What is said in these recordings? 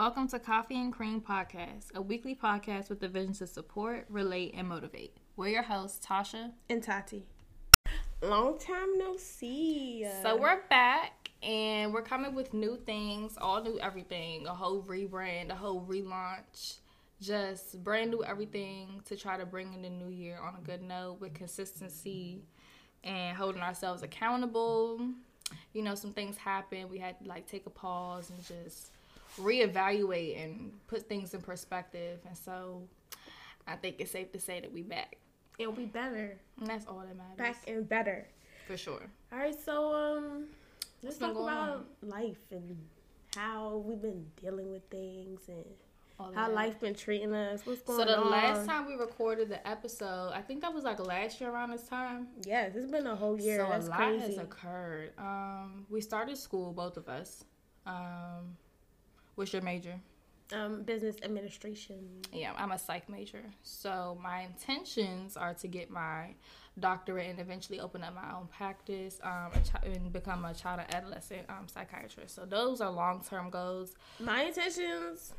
Welcome to Coffee and Cream Podcast, a weekly podcast with the vision to support, relate, and motivate. We're your hosts, Tasha and Tati. Long time no see. So we're back and we're coming with new things, all new everything, a whole rebrand, a whole relaunch, just brand new everything to try to bring in the new year on a good note with consistency and holding ourselves accountable. You know, some things happen. We had to like take a pause and just reevaluate and put things in perspective. And so I think it's safe to say that we back. It'll be better. And that's all that matters. Back and better. For sure. All right, so um let's talk about on? life and how we've been dealing with things and how life been treating us. What's going on? So the on? last time we recorded the episode, I think that was like last year around this time. Yes, it's been a whole year. So That's a lot crazy. has occurred. Um, we started school, both of us. Um, What's your major? Um, business administration. Yeah, I'm a psych major. So my intentions are to get my doctorate and eventually open up my own practice um, and become a child and adolescent um, psychiatrist. So those are long term goals. My intentions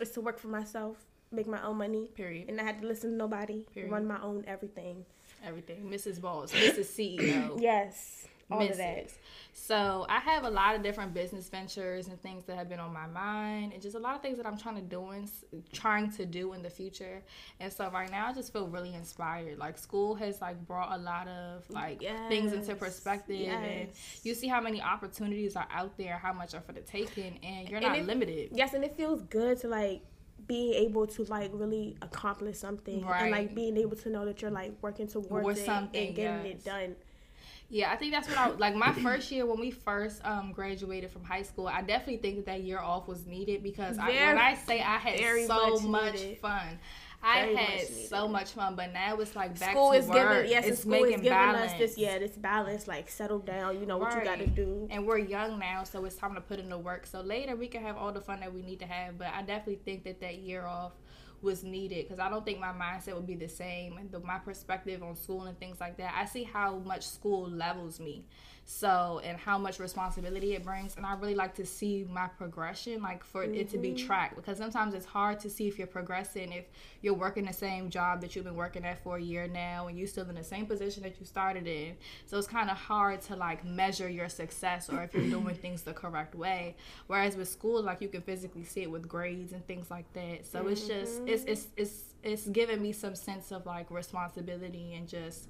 is to work for myself, make my own money. Period. And I had to listen to nobody. Period. Run my own everything. Everything. Mrs. Boss, Mrs. CEO. yes. All Mrs. So I have a lot of different business ventures and things that have been on my mind, and just a lot of things that I'm trying to do and trying to do in the future. And so right now, I just feel really inspired. Like school has like brought a lot of like yes. things into perspective, yes. and you see how many opportunities are out there, how much are for the taking, and you're not it, limited. Yes, and it feels good to like being able to like really accomplish something right. and like being able to know that you're like working towards it and getting yes. it done yeah, I think that's what I like. My first year when we first um, graduated from high school, I definitely think that that year off was needed because I, when I say I had so much, much fun. I had so much fun, but now it's like back school to is work. Giving, yes, it's school is giving balance. us this. Yeah, this balance. Like settle down. You know what you got to do. And we're young now, so it's time to put in the work. So later we can have all the fun that we need to have. But I definitely think that that year off was needed because I don't think my mindset would be the same and the, my perspective on school and things like that. I see how much school levels me. So, and how much responsibility it brings. And I really like to see my progression, like for mm-hmm. it to be mm-hmm. tracked, because sometimes it's hard to see if you're progressing if you're working the same job that you've been working at for a year now and you're still in the same position that you started in. So it's kind of hard to like measure your success or if you're doing things the correct way. Whereas with school, like you can physically see it with grades and things like that. So mm-hmm. it's just, it's, it's, it's, it's giving me some sense of like responsibility and just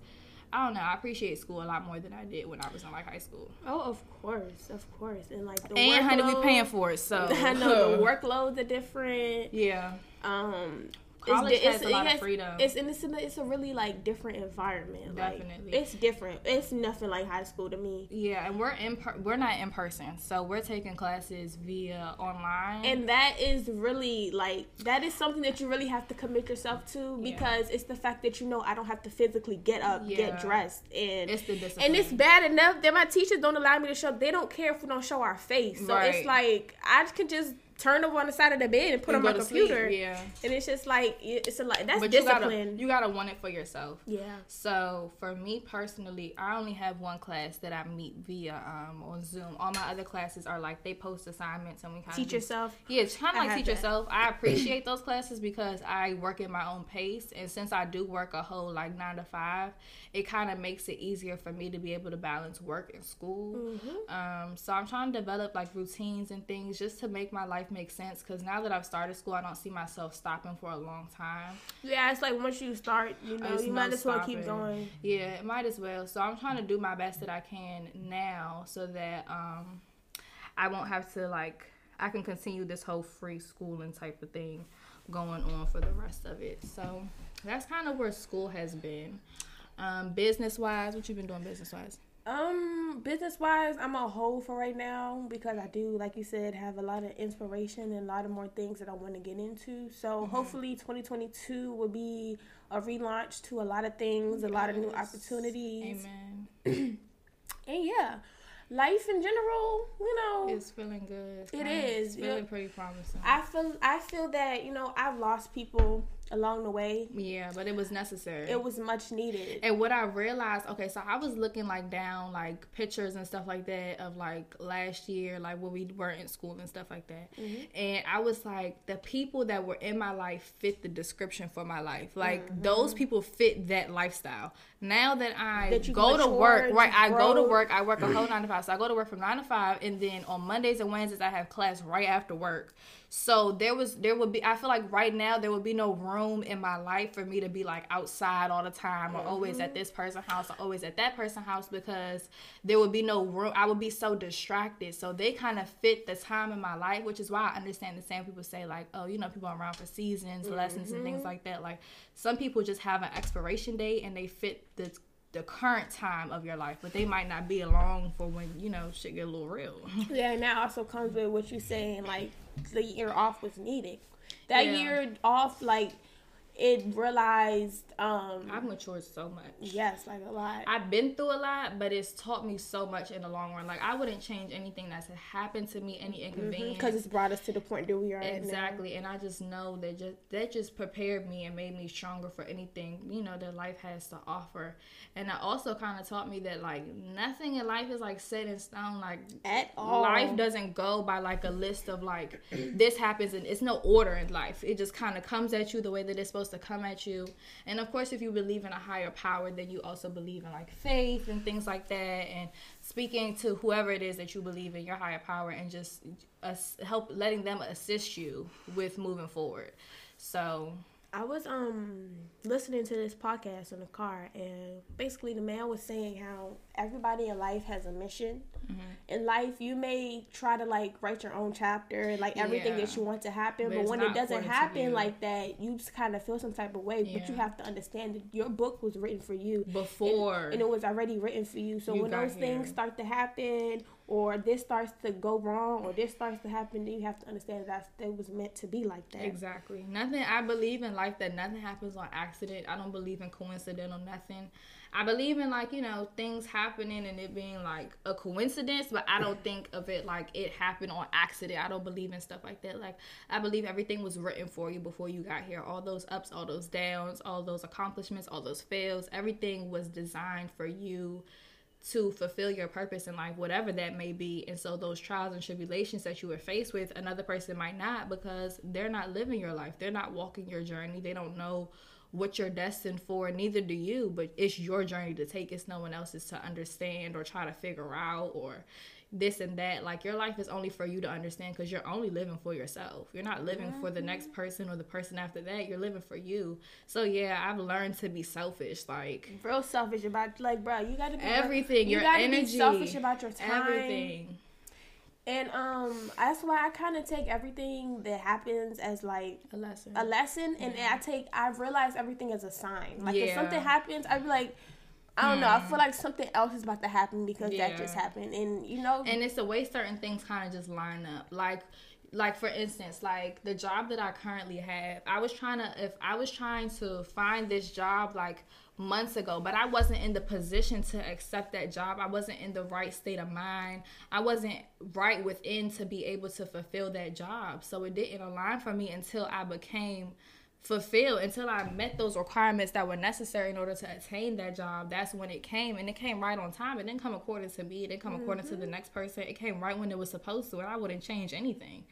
I don't know. I appreciate school a lot more than I did when I was in like high school. Oh, of course, of course, and like the and honey, we paying for it, so I know the workloads are different. Yeah. Um, college it's, has it's, a lot has, of freedom. It's and it's a, it's a really like different environment. Definitely, like, it's different. It's nothing like high school to me. Yeah, and we're in per- we're not in person, so we're taking classes via online. And that is really like that is something that you really have to commit yourself to because yeah. it's the fact that you know I don't have to physically get up, yeah. get dressed, and it's the discipline. And it's bad enough that my teachers don't allow me to show. They don't care if we don't show our face. So right. it's like I can just turn over on the side of the bed and put and on my computer. Sleep. Yeah. And it's just like it's a lot. That's but discipline. You gotta, you gotta want it for yourself. Yeah. So for me personally, I only have one class that I meet via um on Zoom. All my other classes are like they post assignments and we kind of teach yourself. Yeah, it's kind of like teach that. yourself. I appreciate those classes because I work at my own pace, and since I do work a whole like nine to five, it kind of makes it easier for me to be able to balance work and school. Mm-hmm. Um, so I'm trying to develop like routines and things just to make my life make sense. Because now that I've started school, I don't see myself stopping for a long time. Yeah, it's like once you start, you know, you might as well keep going. Yeah, it might as well. So I'm trying to do my best that I can now, so that um, I won't have to like I can continue this whole free schooling type of thing going on for the rest of it. So that's kind of where school has been. Um, business wise, what you've been doing business wise? Um, business wise, I'm on hold for right now because I do, like you said, have a lot of inspiration and a lot of more things that I want to get into. So mm-hmm. hopefully, 2022 will be a relaunch to a lot of things, a lot of new opportunities. Amen. and yeah, life in general, you know, it's feeling good. It's it is. It's feeling pretty promising. I feel I feel that you know I've lost people along the way. Yeah, but it was necessary. It was much needed. And what I realized, okay, so I was looking like down like pictures and stuff like that of like last year, like when we were in school and stuff like that. Mm-hmm. And I was like, the people that were in my life fit the description for my life. Like mm-hmm. those people fit that lifestyle. Now that I that go to work, right? I go to work. I work a whole nine to five. So I go to work from nine to five, and then on Mondays and Wednesdays I have class right after work. So there was there would be I feel like right now there would be no room in my life for me to be like outside all the time or mm-hmm. always at mm-hmm. this person's house or always at that person's house because there would be no room I would be so distracted. So they kind of fit the time in my life, which is why I understand the same people say like, oh, you know, people are around for seasons, mm-hmm. lessons and things mm-hmm. like that. Like some people just have an expiration date and they fit the the current time of your life, but they might not be along for when you know shit get a little real. yeah, and that also comes with what you're saying, like the year off was needed. That yeah. year off, like it realized um I've matured so much. Yes, like a lot. I've been through a lot, but it's taught me so much in the long run. Like I wouldn't change anything that's happened to me, any mm-hmm. inconvenience, because mm-hmm, it's brought us to the point that we are exactly. And I just know that just that just prepared me and made me stronger for anything you know that life has to offer. And I also kind of taught me that like nothing in life is like set in stone. Like at all, life doesn't go by like a list of like this happens and it's no order in life. It just kind of comes at you the way that it's supposed to come at you. And of course, if you believe in a higher power, then you also believe in like faith and things like that. And speaking to whoever it is that you believe in, your higher power, and just help letting them assist you with moving forward. So I was um listening to this podcast in the car, and basically the man was saying how everybody in life has a mission. Mm-hmm. In life, you may try to like write your own chapter, like everything yeah. that you want to happen, but, but when it doesn't happen like that, you just kind of feel some type of way. Yeah. But you have to understand that your book was written for you before, and, and it was already written for you. So you when those here. things start to happen, or this starts to go wrong or this starts to happen, then you have to understand that it was meant to be like that. Exactly. Nothing. I believe in life that nothing happens on accident. I don't believe in coincidental nothing. I believe in like you know things happening and it being like a coincidence, but I don't think of it like it happened on accident. I don't believe in stuff like that. Like I believe everything was written for you before you got here. All those ups, all those downs, all those accomplishments, all those fails. Everything was designed for you to fulfill your purpose in life, whatever that may be. And so, those trials and tribulations that you were faced with, another person might not because they're not living your life. They're not walking your journey. They don't know what you're destined for, neither do you, but it's your journey to take. It's no one else's to understand or try to figure out or this and that. Like your life is only for you to understand because you're only living for yourself. You're not living for the next mm-hmm. person or the person after that. You're living for you. So yeah, I've learned to be selfish. Like real selfish about like, bro, you gotta be everything. you your gotta energy, be selfish about your time. Everything. And um, that's why I kind of take everything that happens as like a lesson. A lesson, and I take I've realized everything as a sign. Like yeah. if something happens, I'd be like, I don't know. I feel hmm. like something else is about to happen because yeah. that just happened, and you know. And it's the way certain things kind of just line up. Like, like for instance, like the job that I currently have. I was trying to, if I was trying to find this job like months ago, but I wasn't in the position to accept that job. I wasn't in the right state of mind. I wasn't right within to be able to fulfill that job. So it didn't align for me until I became fulfill until I met those requirements that were necessary in order to attain that job. That's when it came, and it came right on time. It didn't come according to me. It didn't come mm-hmm. according to the mm-hmm. next person. It came right when it was supposed to, and I wouldn't change anything.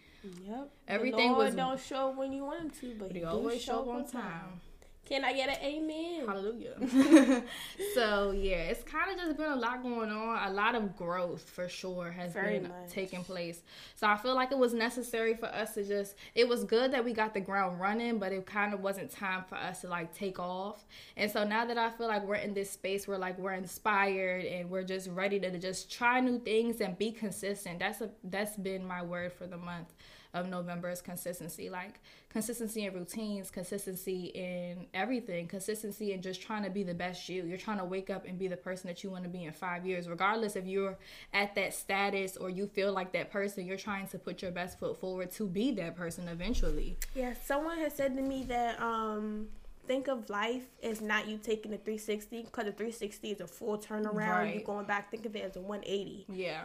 Yep. Everything the was don't show when you want him to, but, he always show, show on time. time. Can I get an amen? Hallelujah. so yeah, it's kind of just been a lot going on. A lot of growth for sure has Very been much. taking place. So I feel like it was necessary for us to just. It was good that we got the ground running, but it kind of wasn't time for us to like take off. And so now that I feel like we're in this space where like we're inspired and we're just ready to just try new things and be consistent. That's a that's been my word for the month of November is consistency. Like consistency in routines, consistency in everything, consistency in just trying to be the best you. You're trying to wake up and be the person that you want to be in five years, regardless if you're at that status or you feel like that person. You're trying to put your best foot forward to be that person eventually. Yeah, someone has said to me that um think of life as not you taking a 360 because a 360 is a full turnaround. Right. You going back, think of it as a 180. Yeah.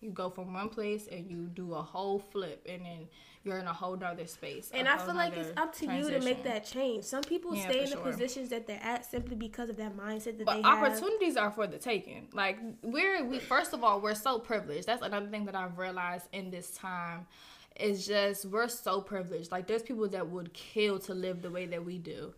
You go from one place and you do a whole flip, and then you're in a whole nother space. And I feel like it's up to transition. you to make that change. Some people yeah, stay in the sure. positions that they're at simply because of that mindset that but they have. opportunities are for the taking. Like we're we first of all we're so privileged. That's another thing that I've realized in this time. Is just we're so privileged. Like there's people that would kill to live the way that we do,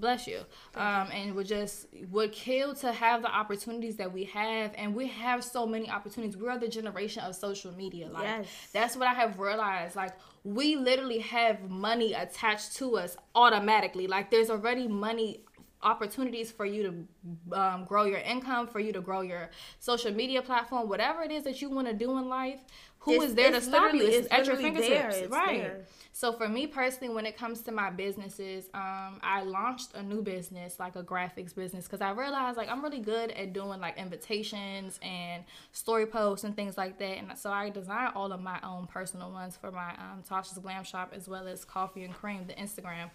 bless you. Um, and would just would kill to have the opportunities that we have and we have so many opportunities. We're the generation of social media like yes. that's what i have realized like we literally have money attached to us automatically. Like there's already money opportunities for you to um, grow your income for you to grow your social media platform whatever it is that you want to do in life who it's, is there to stop you it's, it's at your fingertips right there. So for me personally, when it comes to my businesses, um, I launched a new business, like a graphics business, because I realized like I'm really good at doing like invitations and story posts and things like that. And so I designed all of my own personal ones for my um, Tasha's Glam Shop as well as Coffee and Cream, the Instagram.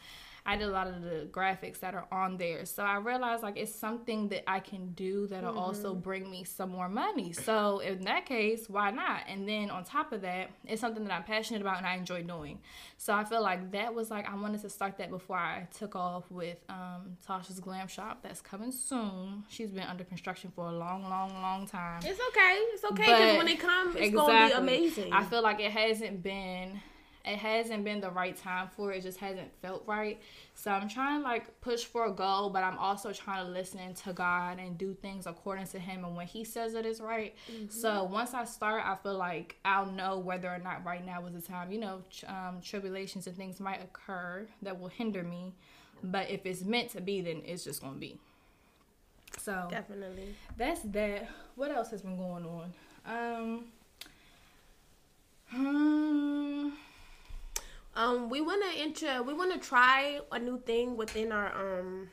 I did a lot of the graphics that are on there. So I realized like it's something that I can do that'll mm-hmm. also bring me some more money. So in that case, why not? And then on top of that, it's something that I'm passionate about and I enjoy doing. So I feel like that was like I wanted to start that before I took off with um, Tasha's Glam Shop that's coming soon. She's been under construction for a long, long, long time. It's okay. It's okay because when it comes, it's exactly, gonna be amazing. I feel like it hasn't been it hasn't been the right time for it. it just hasn't felt right. So i'm trying to like push for a goal but i'm also trying to listen to god and do things according to him and when he says it is right. Mm-hmm. so once i start i feel like i'll know whether or not right now is the time. You know um, tribulations and things might occur that will hinder me but if it's meant to be then it's just gonna be. So definitely. that's that. What else has been going on? Um hmm. um, we want to intro. We want to try a new thing within our um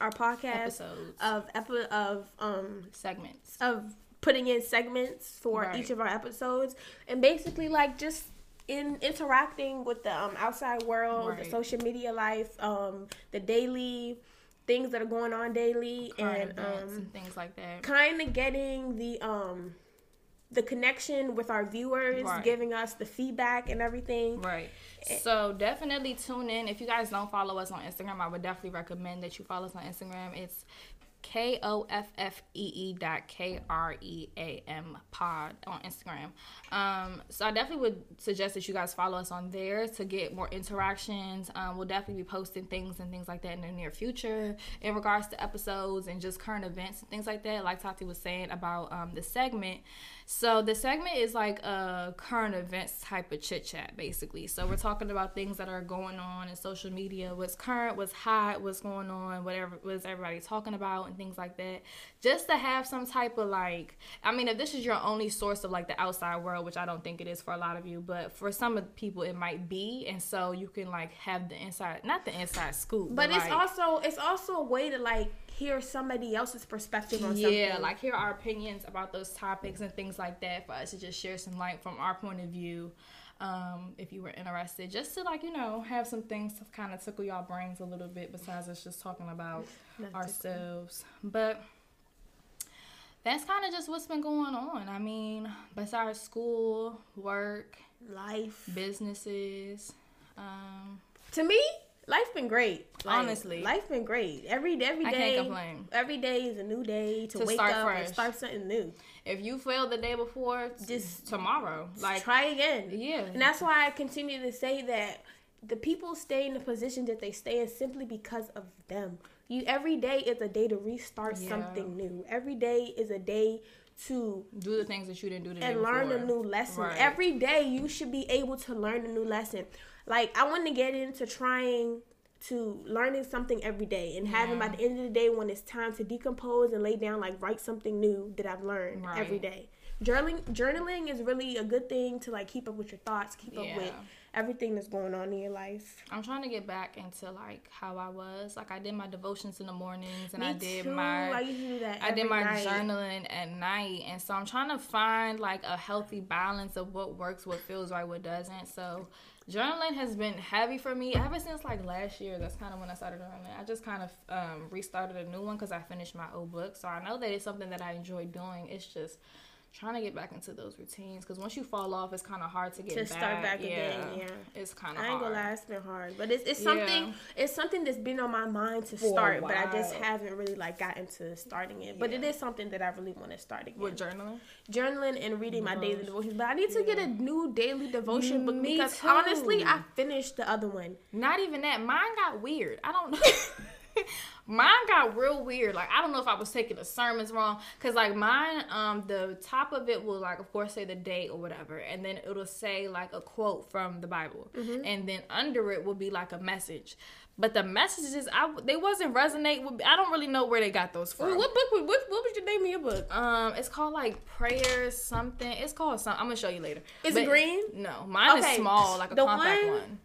our podcast episodes of epi- of um segments of putting in segments for right. each of our episodes and basically like just in interacting with the um, outside world, right. the social media life, um, the daily things that are going on daily, and, um, and things like that. Kind of getting the um the connection with our viewers, right. giving us the feedback and everything. Right. So definitely tune in. If you guys don't follow us on Instagram, I would definitely recommend that you follow us on Instagram. It's K O F F E E dot K R E A M pod on Instagram. Um, so I definitely would suggest that you guys follow us on there to get more interactions. Um, we'll definitely be posting things and things like that in the near future in regards to episodes and just current events and things like that. Like Tati was saying about um, the segment. So the segment is like a current events type of chit chat, basically. So we're talking about things that are going on in social media, what's current, what's hot, what's going on, whatever was everybody talking about, and things like that. Just to have some type of like, I mean, if this is your only source of like the outside world, which I don't think it is for a lot of you, but for some of the people it might be, and so you can like have the inside, not the inside scoop, but, but it's like, also it's also a way to like hear somebody else's perspective on yeah, something. Yeah, like hear our opinions about those topics and things like that for us to just share some light from our point of view. Um, if you were interested, just to like you know have some things to kind of tickle y'all brains a little bit besides us just talking about Not ourselves. Tickle. But that's kind of just what's been going on. I mean, besides school, work, life, businesses. Um, to me, life been great. Like, Honestly, life been great. Every every day, every day is a new day to, to wake up fresh. and start something new. If you failed the day before, just tomorrow, like try again. Yeah, and that's why I continue to say that the people stay in the position that they stay in simply because of them. You every day is a day to restart yeah. something new. Every day is a day to do the things that you didn't do today and learn before. a new lesson. Right. Every day you should be able to learn a new lesson. Like I want to get into trying to learning something every day and having by the end of the day when it's time to decompose and lay down like write something new that I've learned right. every day. Journaling journaling is really a good thing to like keep up with your thoughts, keep yeah. up with everything that's going on in your life. I'm trying to get back into like how I was. Like I did my devotions in the mornings and Me I did too. my I used to do that I did my night. journaling at night. And so I'm trying to find like a healthy balance of what works, what feels right, what doesn't. So journaling has been heavy for me ever since like last year. That's kind of when I started journaling. I just kind of um, restarted a new one because I finished my old book. So I know that it's something that I enjoy doing. It's just trying to get back into those routines because once you fall off, it's kind of hard to get to back. start back yeah. again. Yeah, it's kind of. I ain't hard. gonna lie, it's been hard, but it's it's something Yeah. it's something that's been on my mind to For start, but I just haven't really like gotten to starting it. But it is something that I really want to start again. with journaling. journaling and reading my daily devotions. But I need to get a new daily devotion book Me because too. honestly, I finished the other one. Not even that. Mine got weird. I don't know. Mine got real weird. Like I don't know if I was taking the sermons wrong. Cause like mine, um, the top of it will like of course say the date or whatever, and then it'll say like a quote from the Bible, Mm-hmm. and then under it will be like a message. But the messages, I they wasn't resonate with. I don't really know where they got those from. Wait, what book? What, what was your name of your book? Um, it's called like prayers something. It's called something. I'm gonna show you later. Is it green? No, mine Okay, is small, like a the compact one- one.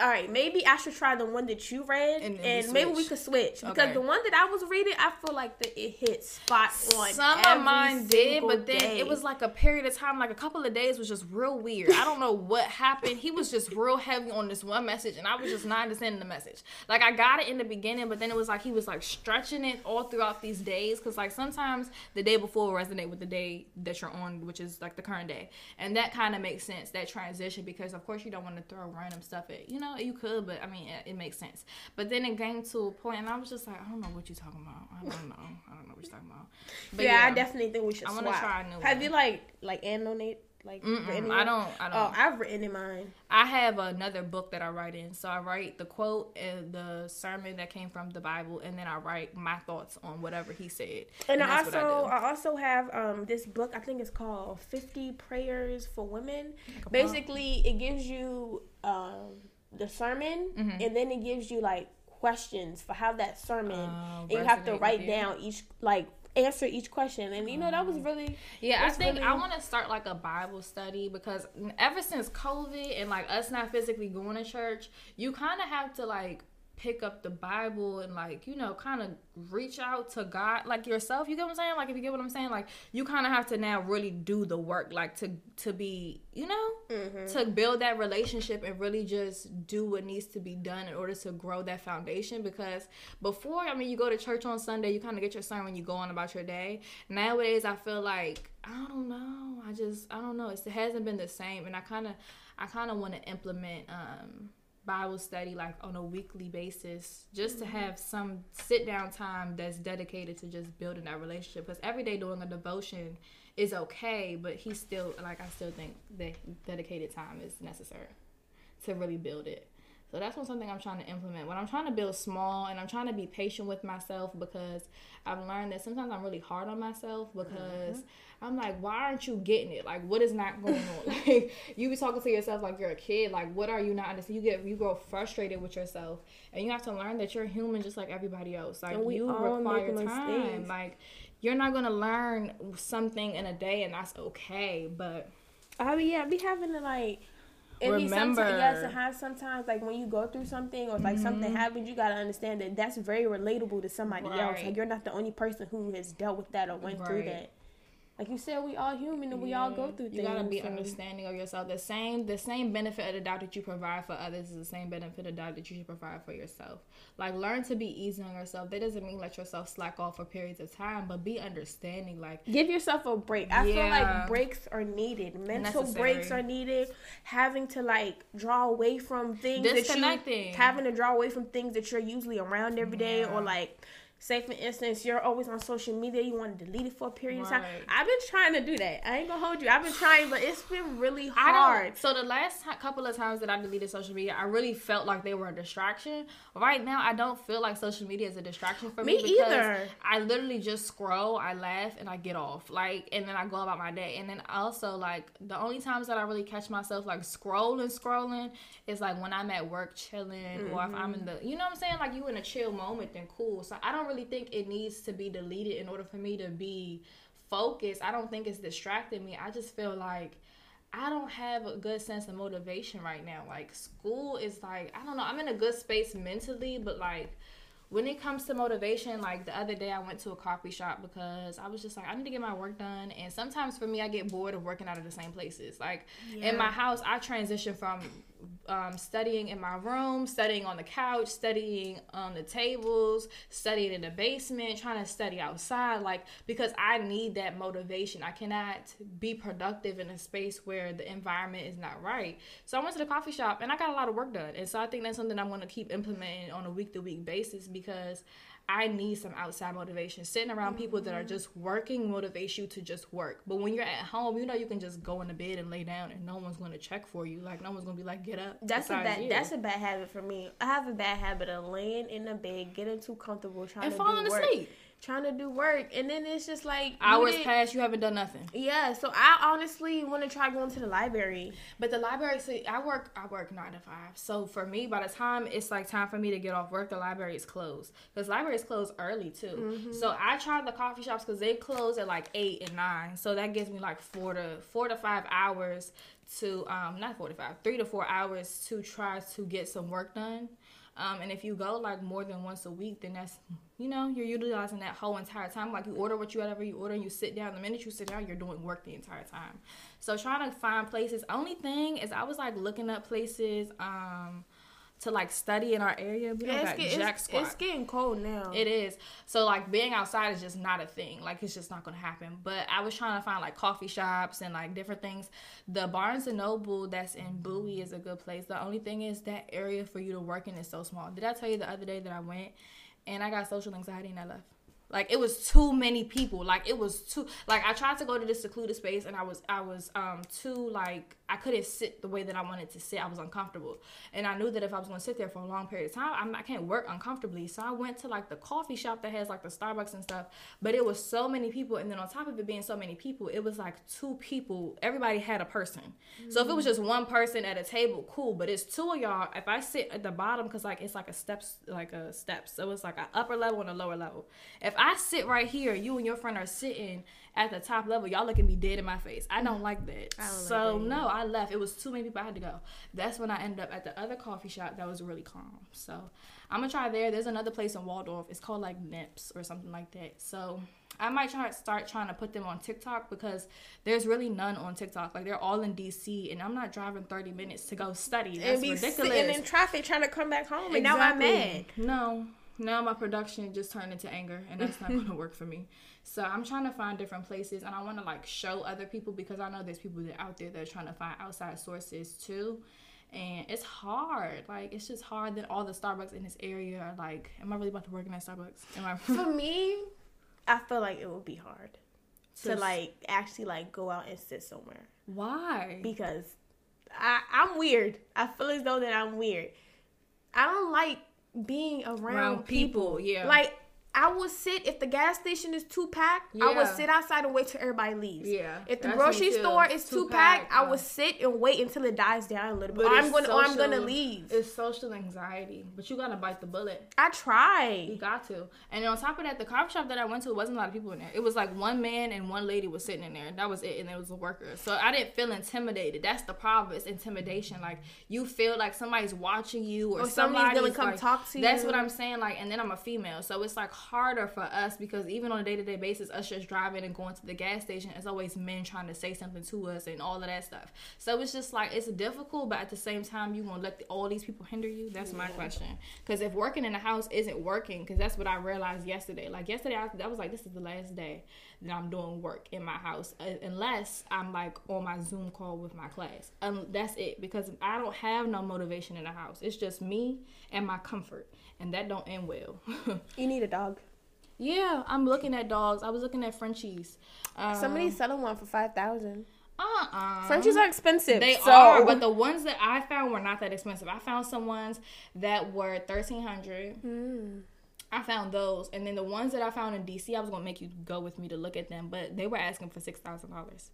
All right, maybe I should try the one that you read, And and, maybe we could switch because Okay. the one that I was reading, I feel like that it hit spot on. Some of mine did, but then day. it was like a period of time, like a couple of days was just real weird. I don't know what happened. He was just real heavy on this one message, and I was just not understanding the message. Like I got it in the beginning, but then it was like he was like stretching it all throughout these days, because like sometimes the day before will resonate with the day that you're on, which is like the current day, and that kind of makes sense that transition because of course you don't want to throw random stuff at you know you could, but I mean it, it makes sense. But then it came to a point, and I was just like, I don't know what you're talking about. I don't know. I don't know what you're talking about. But yeah, I definitely think we should I swap. wanna try a new Have one. you like like annonate like Mm-mm, I don't. I don't. Oh, I've written in mine. I have another book that I write in. So I write the quote and the sermon that came from the Bible, and then I write my thoughts on whatever he said. And, I also do. I, also have um this book I think it's called Fifty Prayers for Women. Like Basically, it gives you um the sermon Mhm. and then it gives you like questions for how that sermon Oh, and you have to write down each like answer each question and you know that was really Yeah, I think really- I want to start like a Bible study because ever since COVID and like us not physically going to church, you kind of have to like pick up the Bible and like you know kind of reach out to God like yourself. You get what I'm saying? Like if you get what I'm saying, like you kind of have to now really do the work, like to to be you know to build that relationship and really just do what needs to be done in order to grow that foundation because before i mean you go to church on sunday you kind of get your sermon you go on about your day nowadays i feel like i don't know i just i don't know it's, it hasn't been the same and i kind of i kind of want to implement um bible study like on a weekly basis just to mm-hmm. have some sit down time that's dedicated to just building that relationship because every day doing a devotion is okay but he still like i still think that dedicated time is necessary to really build it. So that's one something I'm trying to implement. When I'm trying to build small and I'm trying to be patient with myself because I've learned that sometimes I'm really hard on myself because mm-hmm. I'm like, why aren't you getting it? Like, what is not going on? like, you be talking to yourself like you're a kid. Like, what are you not understanding? You get you grow frustrated with yourself, and you have to learn that you're human just like everybody else. Like, we you require time. Mistakes. Like you're not gonna learn something in a day, and that's okay. But I mean, yeah, be having to like. He Remember- sometimes, yes, and have sometimes like when you go through something or like something Mhm. happens, you gotta understand that that's very relatable to somebody else. Like you're not the only person who has dealt with that or went through that. Like you said, we all human and we all go Yeah. through You gotta be so- understanding of yourself. The same the same benefit of the doubt that you provide for others is the same benefit of doubt that you should provide for yourself. Like learn to be easy on yourself. That doesn't mean let yourself slack off for periods of time, but be understanding. Like Give yourself a break. I feel like breaks are needed. Mental Necessary. breaks are needed. Having to like draw away from things that you having to draw away from things that you're usually around every day, Yeah. or like say for instance you're always on social media you want to delete it for a period of time i've been trying to do that i ain't gonna hold you i've been trying but it's been really hard. So the last couple of times that I deleted social media, I really felt like they were a distraction. Right now, I don't feel like social media is a distraction for me, Me because either. I literally just scroll, I laugh, and I get off. Like, and then I go about my day. And then also, like, the only times that I really catch myself like scrolling, scrolling is like when I'm at work chilling, or if I'm mm-hmm. in the, you know what I'm saying, like you in a chill moment, then cool. So I don't really think it needs to be deleted in order for me to be focused. I don't think it's distracting me. I just feel like. I don't have a good sense of motivation right now. Like school is like I don't know. I'm in a good space mentally, but like when it comes to motivation, like the other day I went to a coffee shop because I was just like I need to get my work done. And sometimes for me, I get bored of working out of the same places. Like Yeah. in my house, I transition from um, studying in my room, studying on the couch, studying on the tables, studying in the basement, trying to study outside, like because I need that motivation. I cannot be productive in a space where the environment is not right. So I went to the coffee shop and I got a lot of work done. And so I think that's something I'm going to keep implementing on a week to week basis because I need some outside motivation. Sitting around mm-hmm. people that are just working motivates you to just work. But when you're at home, you know you can just go in the bed and lay down, and no one's going to check for you. Like no one's going to be like, get up. That's a bad. You. That's a bad habit for me. I have a bad habit of laying in the bed, getting too comfortable, trying and to falling asleep trying to do work, and then it's just like hours pass, you haven't done nothing. Yeah, so I honestly want to try going to the library. But the library, see, I work, I work nine to five. So for me, by the time it's like time for me to get off work, the library is closed because libraries close early too. Mm-hmm. So I try the coffee shops because they close at like eight and nine. So that gives me like four to four to five hours to um not 45 three to four hours to try to get some work done um, and if you go like more than once a week, then that's you know you're utilizing that whole entire time. Like you order what you whatever you order, and you sit down. The minute you sit down, you're doing work the entire time. So trying to find places. Only thing is, I was like looking up places. Um, to like study in our area. We yeah, don't got jack it's. It's getting cold now. It is. So like being outside is just not a thing. Like it's just not gonna happen. But I was trying to find like coffee shops and like different things. The Barnes and Noble that's in Bowie is a good place. The only thing is that area for you to work in is so small. Did I tell you the other day that I went and I got social anxiety and I left? Like it was too many people. Like it was too like I tried to go to this secluded space and I was I was um too like I couldn't sit the way that I wanted to sit. I was uncomfortable. And I knew that if I was going to sit there for a long period of time, I'm, I can't work uncomfortably. So I went to like the coffee shop that has like the Starbucks and stuff. But it was so many people. And then on top of it being so many people, it was like two people. Everybody had a person. Mm-hmm. So if it was just one person at a table, cool. But it's two of y'all. If I sit at the bottom, because like it's like a steps, like a steps. So it's like an upper level and a lower level. If I sit right here, you and your friend are sitting at the top level, y'all looking me dead in my face. I don't like that. Don't so like that no, I left. It was too many people. I had to go. That's when I ended up at the other coffee shop that was really calm. So I'm gonna try there. There's another place in Waldorf. It's called like Nips or something like that. So I might try start trying to put them on TikTok because there's really none on TikTok. Like they're all in DC, and I'm not driving 30 minutes to go study. That's and be ridiculous. Sitting in traffic trying to come back home, and exactly. now I'm mad. No, now my production just turned into anger, and that's not gonna work for me. So I'm trying to find different places and I want to like show other people because I know there's people that out there that are trying to find outside sources too. And it's hard. Like it's just hard that all the Starbucks in this area are like, am I really about to work in that Starbucks? Am I For me, I feel like it would be hard to like actually like go out and sit somewhere. Why? Because I I'm weird. I feel as though that I'm weird. I don't like being around, around people. people. Yeah. Like I would sit if the gas station is too packed. Yeah. I would sit outside and wait till everybody leaves. Yeah. If the grocery store is too, packed, packed, I would sit and wait until it dies down a little bit. I'm gonna, social, I'm gonna leave. It's social anxiety, but you gotta bite the bullet. I try. You got to. And on top of that, the coffee shop that I went to wasn't a lot of people in there. It was like one man and one lady was sitting in there. That was it, and it was a worker. So I didn't feel intimidated. That's the problem. It's intimidation. Like you feel like somebody's watching you or, or somebody's, somebody's gonna come like, talk to you. That's what I'm saying. Like, and then I'm a female, so it's like harder for us because even on a day to day basis, us just driving and going to the gas station, it's always men trying to say something to us and all of that stuff. So it's just like it's difficult, but at the same time, you gonna let the, all these people hinder you? That's yeah. my question. Because if working in the house isn't working, because that's what I realized yesterday. Like yesterday, I, I was like, this is the last day that I'm doing work in my house, uh, unless I'm like on my Zoom call with my class. Um, that's it. Because I don't have no motivation in the house. It's just me and my comfort and that don't end well. you need a dog. Yeah, I'm looking at dogs. I was looking at Frenchies. Um, Somebody's selling one for five thousand. Uh-uh. Frenchies are expensive. They so. are, but the ones that I found were not that expensive. I found some ones that were thirteen hundred. Mm. I found those, and then the ones that I found in DC, I was gonna make you go with me to look at them, but they were asking for six thousand dollars.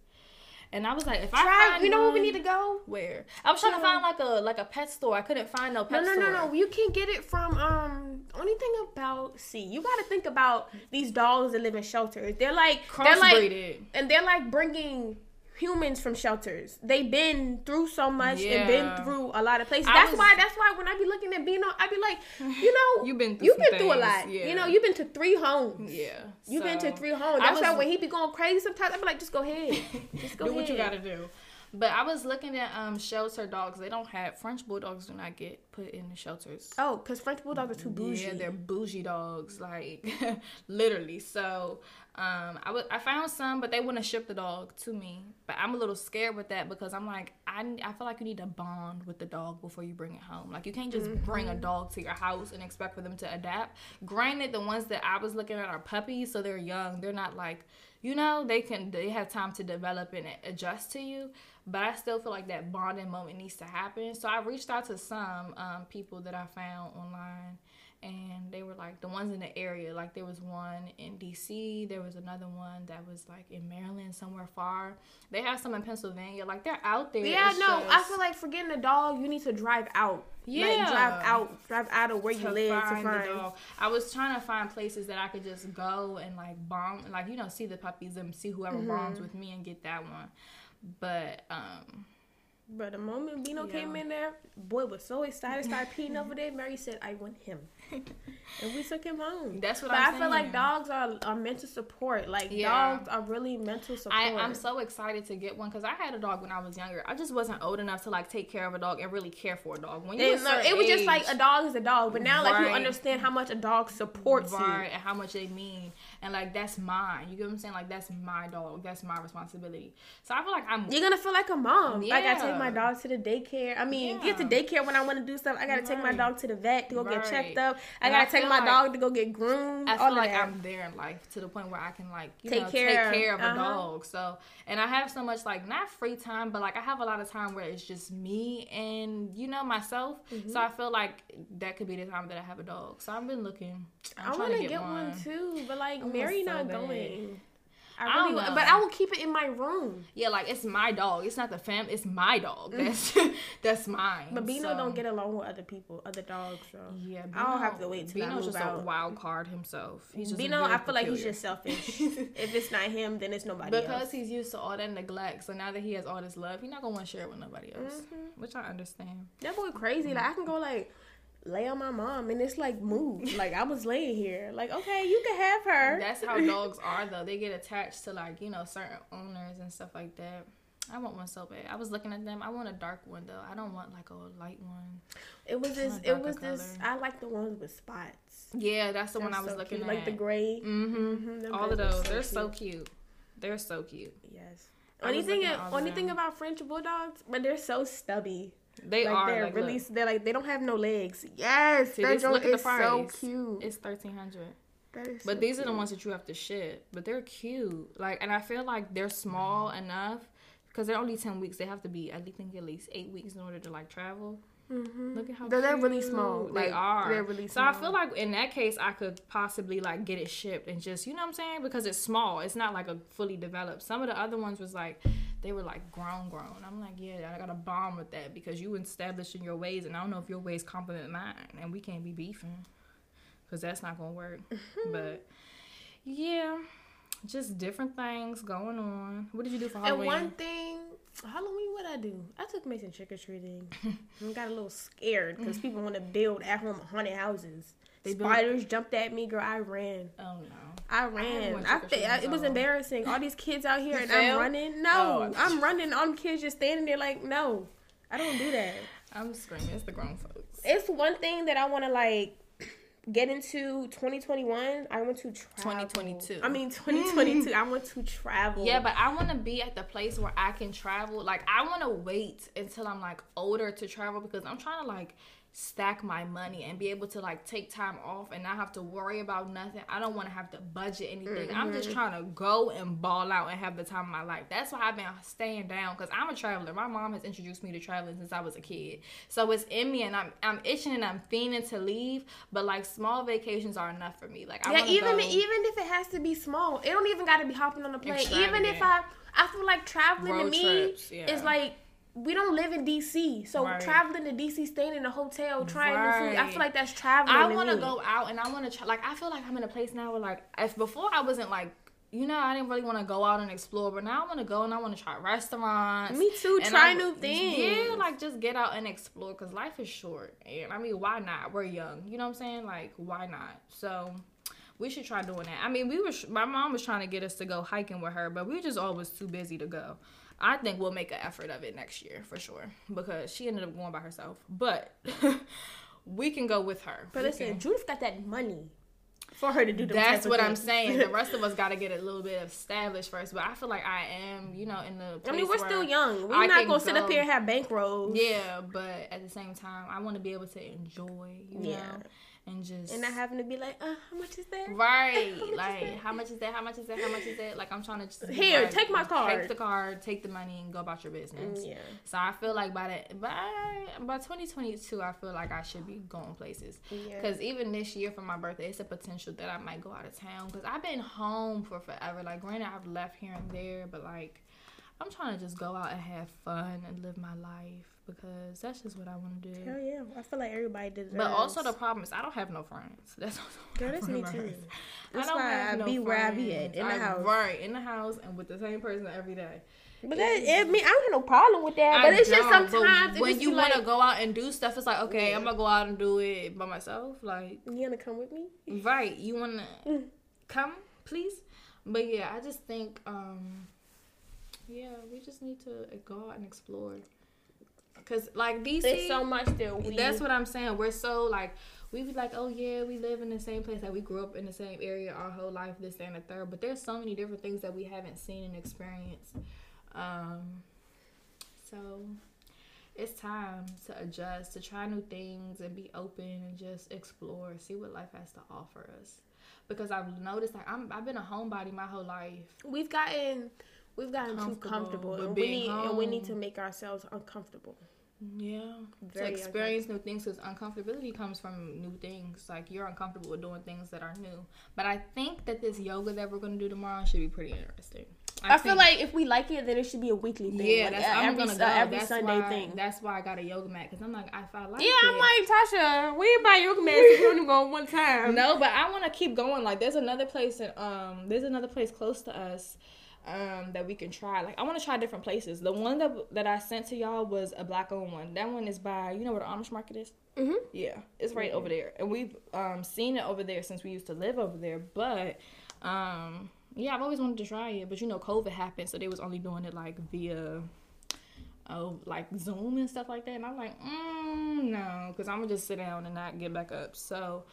And I was like, if Try, I find you know where we need to go? Where? I was trying to find like a like a pet store. I couldn't find no pet no, no, store. No, no, no, You can get it from um. Only thing about see, you got to think about these dogs that live in shelters. They're like they're like, and they're like bringing humans from shelters. They've been through so much yeah. and been through a lot of places. That's was, why. That's why when I be looking at Bino, I be like, you know, you've been through you've been things. through a lot. Yeah. You know, you've been to three homes. Yeah, you've so, been to three homes. That's was, why when he be going crazy, sometimes I be like, just go ahead, just go do ahead. what you gotta do. But I was looking at um shelter dogs. They don't have French bulldogs. Do not get put in the shelters. Oh, because French bulldogs are too bougie. Yeah, they're bougie dogs, like literally. So um, I would I found some, but they wouldn't ship the dog to me. But I'm a little scared with that because I'm like I I feel like you need to bond with the dog before you bring it home. Like you can't just mm-hmm. bring a dog to your house and expect for them to adapt. Granted, the ones that I was looking at are puppies, so they're young. They're not like you know they can they have time to develop and adjust to you but i still feel like that bonding moment needs to happen. So i reached out to some um, people that i found online and they were like the ones in the area. Like there was one in dc there was another one that was like in maryland somewhere far. They have some in pennsylvania. Like they're out there. Yeah no just... i feel like for getting a dog you need to drive out. Yeah. like, drive out drive out of where you live to find the dog. I was trying to find places that i could just go and like bomb like you know see the puppies and see whoever mm-hmm. bonds with me and get that one but um but the moment Bino yeah. came in there, boy was so excited, started peeing over there. Mary said, "I want him," and we took him home. That's what but I'm I feel like dogs are, are mental support. Like yeah. dogs are really mental support. I, am so excited to get one because I had a dog when I was younger. I just wasn't old enough to like take care of a dog and really care for a dog. When you no, it was age, just like a dog is a dog, but now right. like you understand how much a dog supports right, you and how much they mean, and like that's mine. You get what I'm saying? Like that's my dog. That's my responsibility. So I feel like I'm. You're gonna feel like a mom. Yeah. Like I take my dog to the daycare. I mean, yeah. get to daycare when I want to do stuff. I gotta right. take my dog to the vet to go right. get checked up. I gotta take my like, dog to go get groomed. I feel like that. I'm there in life to the point where I can like take know, care take care of uh-huh. a dog. So and I have so much like not free time, but like I have a lot of time where it's just me and you know myself. Mm-hmm. So I feel like that could be the time that I have a dog. So I've been looking. I'm i want to get, get one. one. too, but like Mary so not bad. going. I really, I but I will keep it in my room. Yeah, like it's my dog. It's not the fam. It's my dog. Mm. That's that's mine. But Bino so. don't get along with other people, other dogs. So yeah, Bino, I don't have to wait till Bino's I move just out. a wild card himself. He's just Bino. I feel peculiar. like he's just selfish. if it's not him, then it's nobody. Because else. he's used to all that neglect, so now that he has all this love, he's not gonna want to share it with nobody else, mm-hmm. which I understand. That boy crazy. Mm-hmm. Like I can go like lay on my mom and it's like move like i was laying here. Like okay you can have her. That's how dogs are though. They get attached to like you know certain owners and stuff like that. I want one so bad. I was looking at them. I want a dark one though. I don't want like a light one. It was this it was color. this i like the ones with spots. Yeah that's the that's one i was so looking cute. at like the gray. Mm-hmm, mm-hmm. all of those. so they're cute. so cute. they're so cute. Yes. Only thing, only thing about French bulldogs, but they're so stubby. They like are they're like, really look. they're like they don't have no legs. Yes, See, that joint is so cute. It's thirteen hundred. But so these cute. are the ones that you have to ship. But they're cute. Like, and I feel like they're small enough because they're only ten weeks. They have to be, I think, at least eight weeks in order to like travel. Mm-hmm. Look at how they're, they're, really small. They like, are. They're really small. So I feel like in that case, I could possibly like get it shipped and just you know what I'm saying because it's small. It's not like a fully developed. Some of the other ones was like they were like grown, grown. I'm like, yeah, I got a bomb with that because you established in your ways, and I don't know if your ways complement mine, and we can't be beefing because that's not gonna work. Mm-hmm. but yeah, just different things going on. What did you do for Halloween? And one thing Halloween, what I do? I took Mason trick or treating. and got a little scared because people want to build at home haunted houses. They Spiders jumped at me, girl. I ran. Oh no. I ran. I, I, it was embarrassing. All these kids out here, and I'm running. No, oh, I'm running. All the kids just standing there like, no, I don't do that. I'm screaming. It's the grown folks. It's one thing that I want to like get into 2021 i want to travel 2022 i mean 2022 i want to travel yeah but i want to be at the place where i can travel like i want to wait until i'm like older to travel because i'm trying to like stack my money and be able to like take time off and not have to worry about nothing. I don't want to have to budget anything. Mm-hmm. I'm just trying to go and ball out and have the time of my life. That's why I've been staying down because I'm a traveler. My mom has introduced me to traveling since I was a kid. So it's in me and I'm I'm itching and I'm fiending to leave. But like small vacations are enough for me. Like I yeah, even go, even if it has to be small, it don't even got to be hopping on a plane. Even if I I feel like traveling Road to me trips, yeah. is like we don't live in DC, so right. traveling to DC, staying in a hotel, trying right. new food. I feel like that's traveling. I want to go out, and I want to try. Like I feel like I'm in a place now where like if before I wasn't like. You know, I didn't really want to go out and explore, but now I want to go and I want to try restaurants. Me too. Try I, new things. Yeah, like just get out and explore because life is short. And I mean, why not? We're young. You know what I'm saying? Like, why not? So we should try doing that. I mean, we were. My mom was trying to get us to go hiking with her, but we just always too busy to go. I think we'll make an effort of it next year for sure because she ended up going by herself. But we can go with her. But We listen, can- Judith got that money for her to do that's what I'm saying. The rest of us got to get a little bit established first. But I feel like I am, you know, in the. I mean, we're still young. We're I not gonna sit up here and have bankrolls. Yeah, but at the same time, I want to be able to enjoy, you Yeah. know, and just And not having to be like, uh, how much is that? Right. How like, that? how much is that? How much is that? How much is that? Like, I'm trying to just Here, like, take my card. Take the card, take the money, and go about your business. Mm, Yeah. So I feel like by that, by by 2022, I feel like I should be going places. Yeah. Cause even this year for my birthday, it's a potential that I might go out of town. Cause I've been home for forever. Like, granted, I've left here and there, but like, I'm trying to just go out and have fun and live my life because that's just what I want to do. Hell yeah. I feel like everybody deserves. But also the problem is I don't have no friends. That's also Girl, that's me too. That's I don't why have I no be where I be at, friends. in the I- house. Right, in the house and with the same person every day. But that, I mean, I don't have no problem with that. But I it's just sometimes when you want to go out and do stuff, it's like okay, Yeah. I'm gonna go out and do it by myself. Like, you gonna come with me? right, you wanna Mm. come, please? But yeah, I just think, um, yeah, we just need to go out and explore. Cause like DC, There's so much that we. That's what I'm saying. We're so like we be like, oh yeah, we live in the same place, like we grew up in the same area our whole life, this and the third. But there's so many different things that we haven't seen and experienced. Um, so it's time to adjust, to try new things, and be open and just explore, see what life has to offer us. Because I've noticed, like I'm, I've been a homebody my whole life. we've gotten. We've gotten too Comfortable and we need and we need to make ourselves uncomfortable. Yeah, Very to experience new things because uncomfortability comes from new things. Like you're uncomfortable with doing things that are new. But I think that this yoga that we're gonna do tomorrow should be pretty interesting. I, feel like if we like it, then it should be a weekly thing. yeah, like, that's uh, I'm gonna go. every that's Sunday why, thing. That's why I got a yoga mat because I'm like if I like Yeah, it, I'm like Tasha. We ain't buy yoga mats if you only go one time. no, but I want to keep going. Like, there's another place in um, there's another place close to us, um, that we can try. Like, I want to try different places. The one that that I sent to y'all was a black owned one. That one is by you know where the Amish market is. Mhm. Yeah, it's right over there, and we've um seen it over there since we used to live over there. But um, yeah, I've always wanted to try it, but you know, COVID happened, so they was only doing it like via. Oh, like Zoom and stuff like that, and I'm like, mm, no, because I'm gonna just sit down and not get back up. So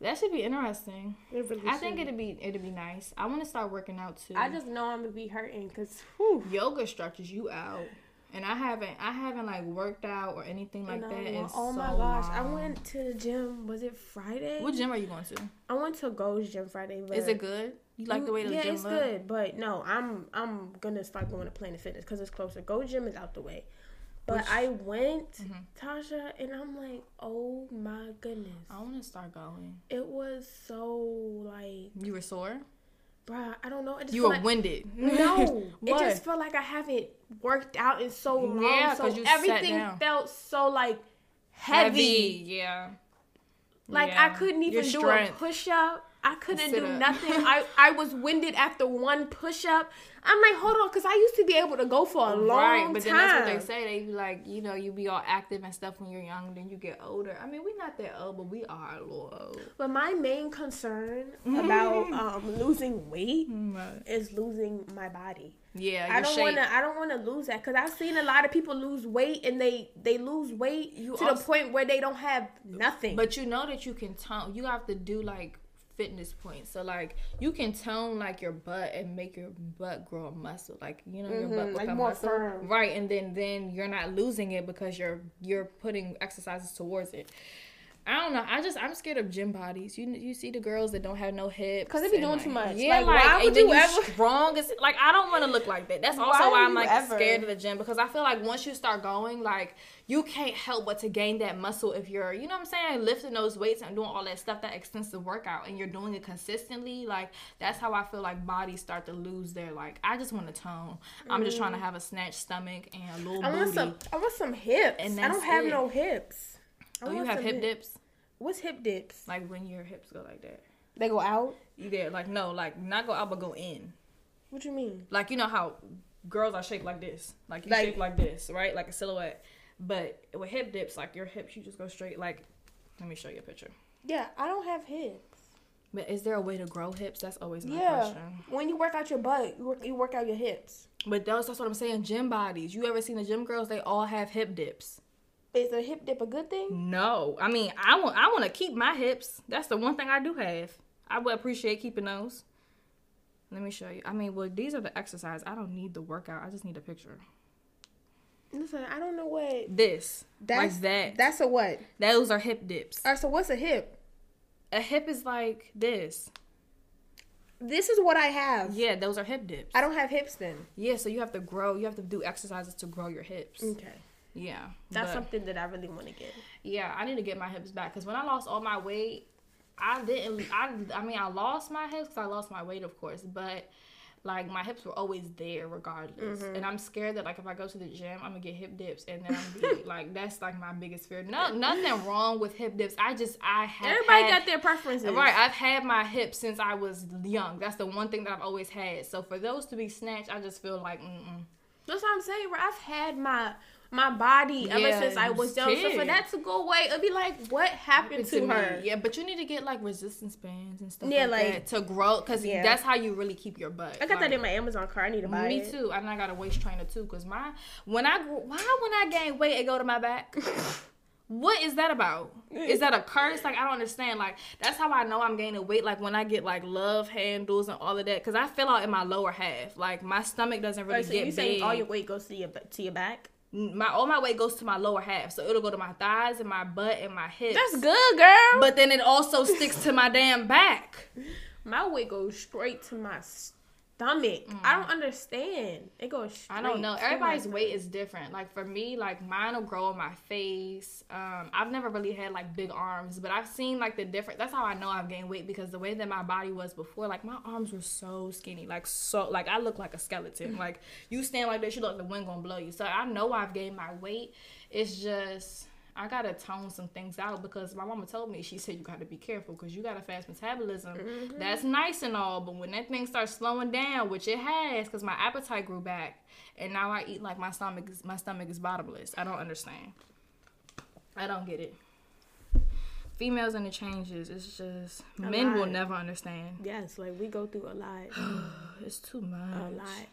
that should be interesting. It really I think it'd be it'd be nice. I want to start working out too. I just know I'm gonna be hurting because yoga stretches you out, and I haven't I haven't like worked out or anything like that. in oh my so gosh, I went to the gym. Was it Friday? What gym are you going to? I went to Go's gym Friday. But Is it good? You like the way the yeah, gym it's look? good. But no, I'm I'm gonna start going to Planet Fitness because it's closer. Go gym is out the way. But Which- I went, Mhm. Tasha, and I'm like, oh my goodness, I want to start going. it was so like, You were sore. bruh, I don't know. It just You were like, winded. No, it just felt like I haven't worked out in so long. Yeah, so you everything felt so like heavy. Yeah. Like Yeah. I couldn't even do a push up. I couldn't do up. nothing. I, I was winded after one push up. I'm like, hold on, because I used to be able to go for a long right, but then that's what they say. They be like, you know, you be all active and stuff when you're young, then you get older. I mean, we're not that old, but we are a little old. But my main concern about um, losing weight Right. is losing my body. Yeah, I don't want to. I don't want to lose that because I've seen a lot of people lose weight and they they lose weight You to also- the point where they don't have nothing. But you know that you can tone. You have to do like fitness points. So like you can tone like your butt and make your butt grow a muscle. Like you know your butt Mhm, like more muscle. firm. Right, and then then you're not losing it because you're you're putting exercises towards it. I don't know. I just I'm scared of gym bodies. You you see the girls that don't have no hips because they be doing like, too much. Yeah, Like, like, why would you you ever- strong as like I don't want to look like that. That's also Why why, I'm like ever? scared of the gym because I feel like once you start going, like you can't help but to gain that muscle if you're, you know what I'm saying, lifting those weights and doing all that stuff, that extensive workout, and you're doing it consistently. Like that's how I feel like bodies start to lose their like. I just want to tone. I'm just trying to have a snatched stomach and a little Mm. I booty. want some. I want some hips. And I don't have it. no hips. I oh, you have hip dips, What's hip dips? like when your hips go like that. They go out. You get like no, like not go out but go in. What you mean? Like you know how girls are shaped like this, like you Like- shape like this, right? Like a silhouette. But with hip dips, like your hips, you just go straight. Like, let me show you a picture. Yeah, I don't have hips. But is there a way to grow hips? That's always my Yeah. question. When you work out your butt, you work, you work out your hips. But those, that's what I'm saying. Gym bodies. You ever seen the gym girls? They all have hip dips. Is a hip dip a good thing? No, I mean I want I want to keep my hips. That's the one thing I do have. I would appreciate keeping those. Let me show you. I mean, well, these are the exercise. I don't need the workout. I just need a picture. Listen, I don't know what This, that's. like that. That's a what? Those are hip dips. All right, so what's a hip? A hip is like this. This is what I have. Yeah, those are hip dips. I don't have hips then. Yeah, so you have to grow. You have to do exercises to grow your hips. Okay. Yeah, That's but- something that I really want to get. Yeah, I need to get my hips back because when I lost all my weight, I didn't. I I mean, I lost my hips because I lost my weight, of course, but like my hips were always there regardless. Mm-hmm. And I'm scared that like if I go to the gym, I'm gonna get hip dips, and then I'm gonna be like that's like my biggest fear. No, nothing wrong with hip dips. I just I have Everybody had- got their preferences. Right, I've had my hips since I was young. That's the one thing that I've always had. So for those to be snatched, I just feel like, mm-mm. That's what I'm saying, bro. I've had my my body ever Yeah, since I was young. So for that to go away, it'd be like, what happened to, me. her? Yeah, but you need to get like resistance bands and stuff Yeah, like, like- that to grow because Yeah. that's how you really keep your butt. I got like, that in my Amazon cart. I need to buy Me it. too, and I got a waist trainer too. Cause my when I why when I gain weight it go to my back. What is that about? Is that a curse? Like I don't understand. Like that's how I know I'm gaining weight. Like when I get like love handles and all of that, cause I feel out in my lower half. Like my stomach doesn't oh, really Right, so get you saying big. all your weight goes to your to your back? My all my weight goes to my lower half, so it'll go to my thighs and my butt and my hips. That's good, girl. But then it also sticks to my damn back. my weight goes straight to my stomach. I don't understand. It goes. Straight Mm. I don't know. Everybody's weight is different. Like for me, like mine will grow on my face. Um, I've never really had like big arms, but I've seen like the different. That's how I know I've gained weight because the way that my body was before, like my arms were so skinny, like so, like I look like a skeleton. like you stand like this, you look like the wind gonna blow you. So I know I've gained my weight. It's just. I gotta tone some things out because my mama told me she said you gotta be careful because you got a fast metabolism. Mm-hmm. That's nice and all, but when that thing starts slowing down, which it has, because my appetite grew back, and now I eat like my stomach is my stomach is bottomless. I don't understand. I don't get it. Females and the changes, it's just A men will never understand. Yes, like we go through a lot, It's too much. a lot.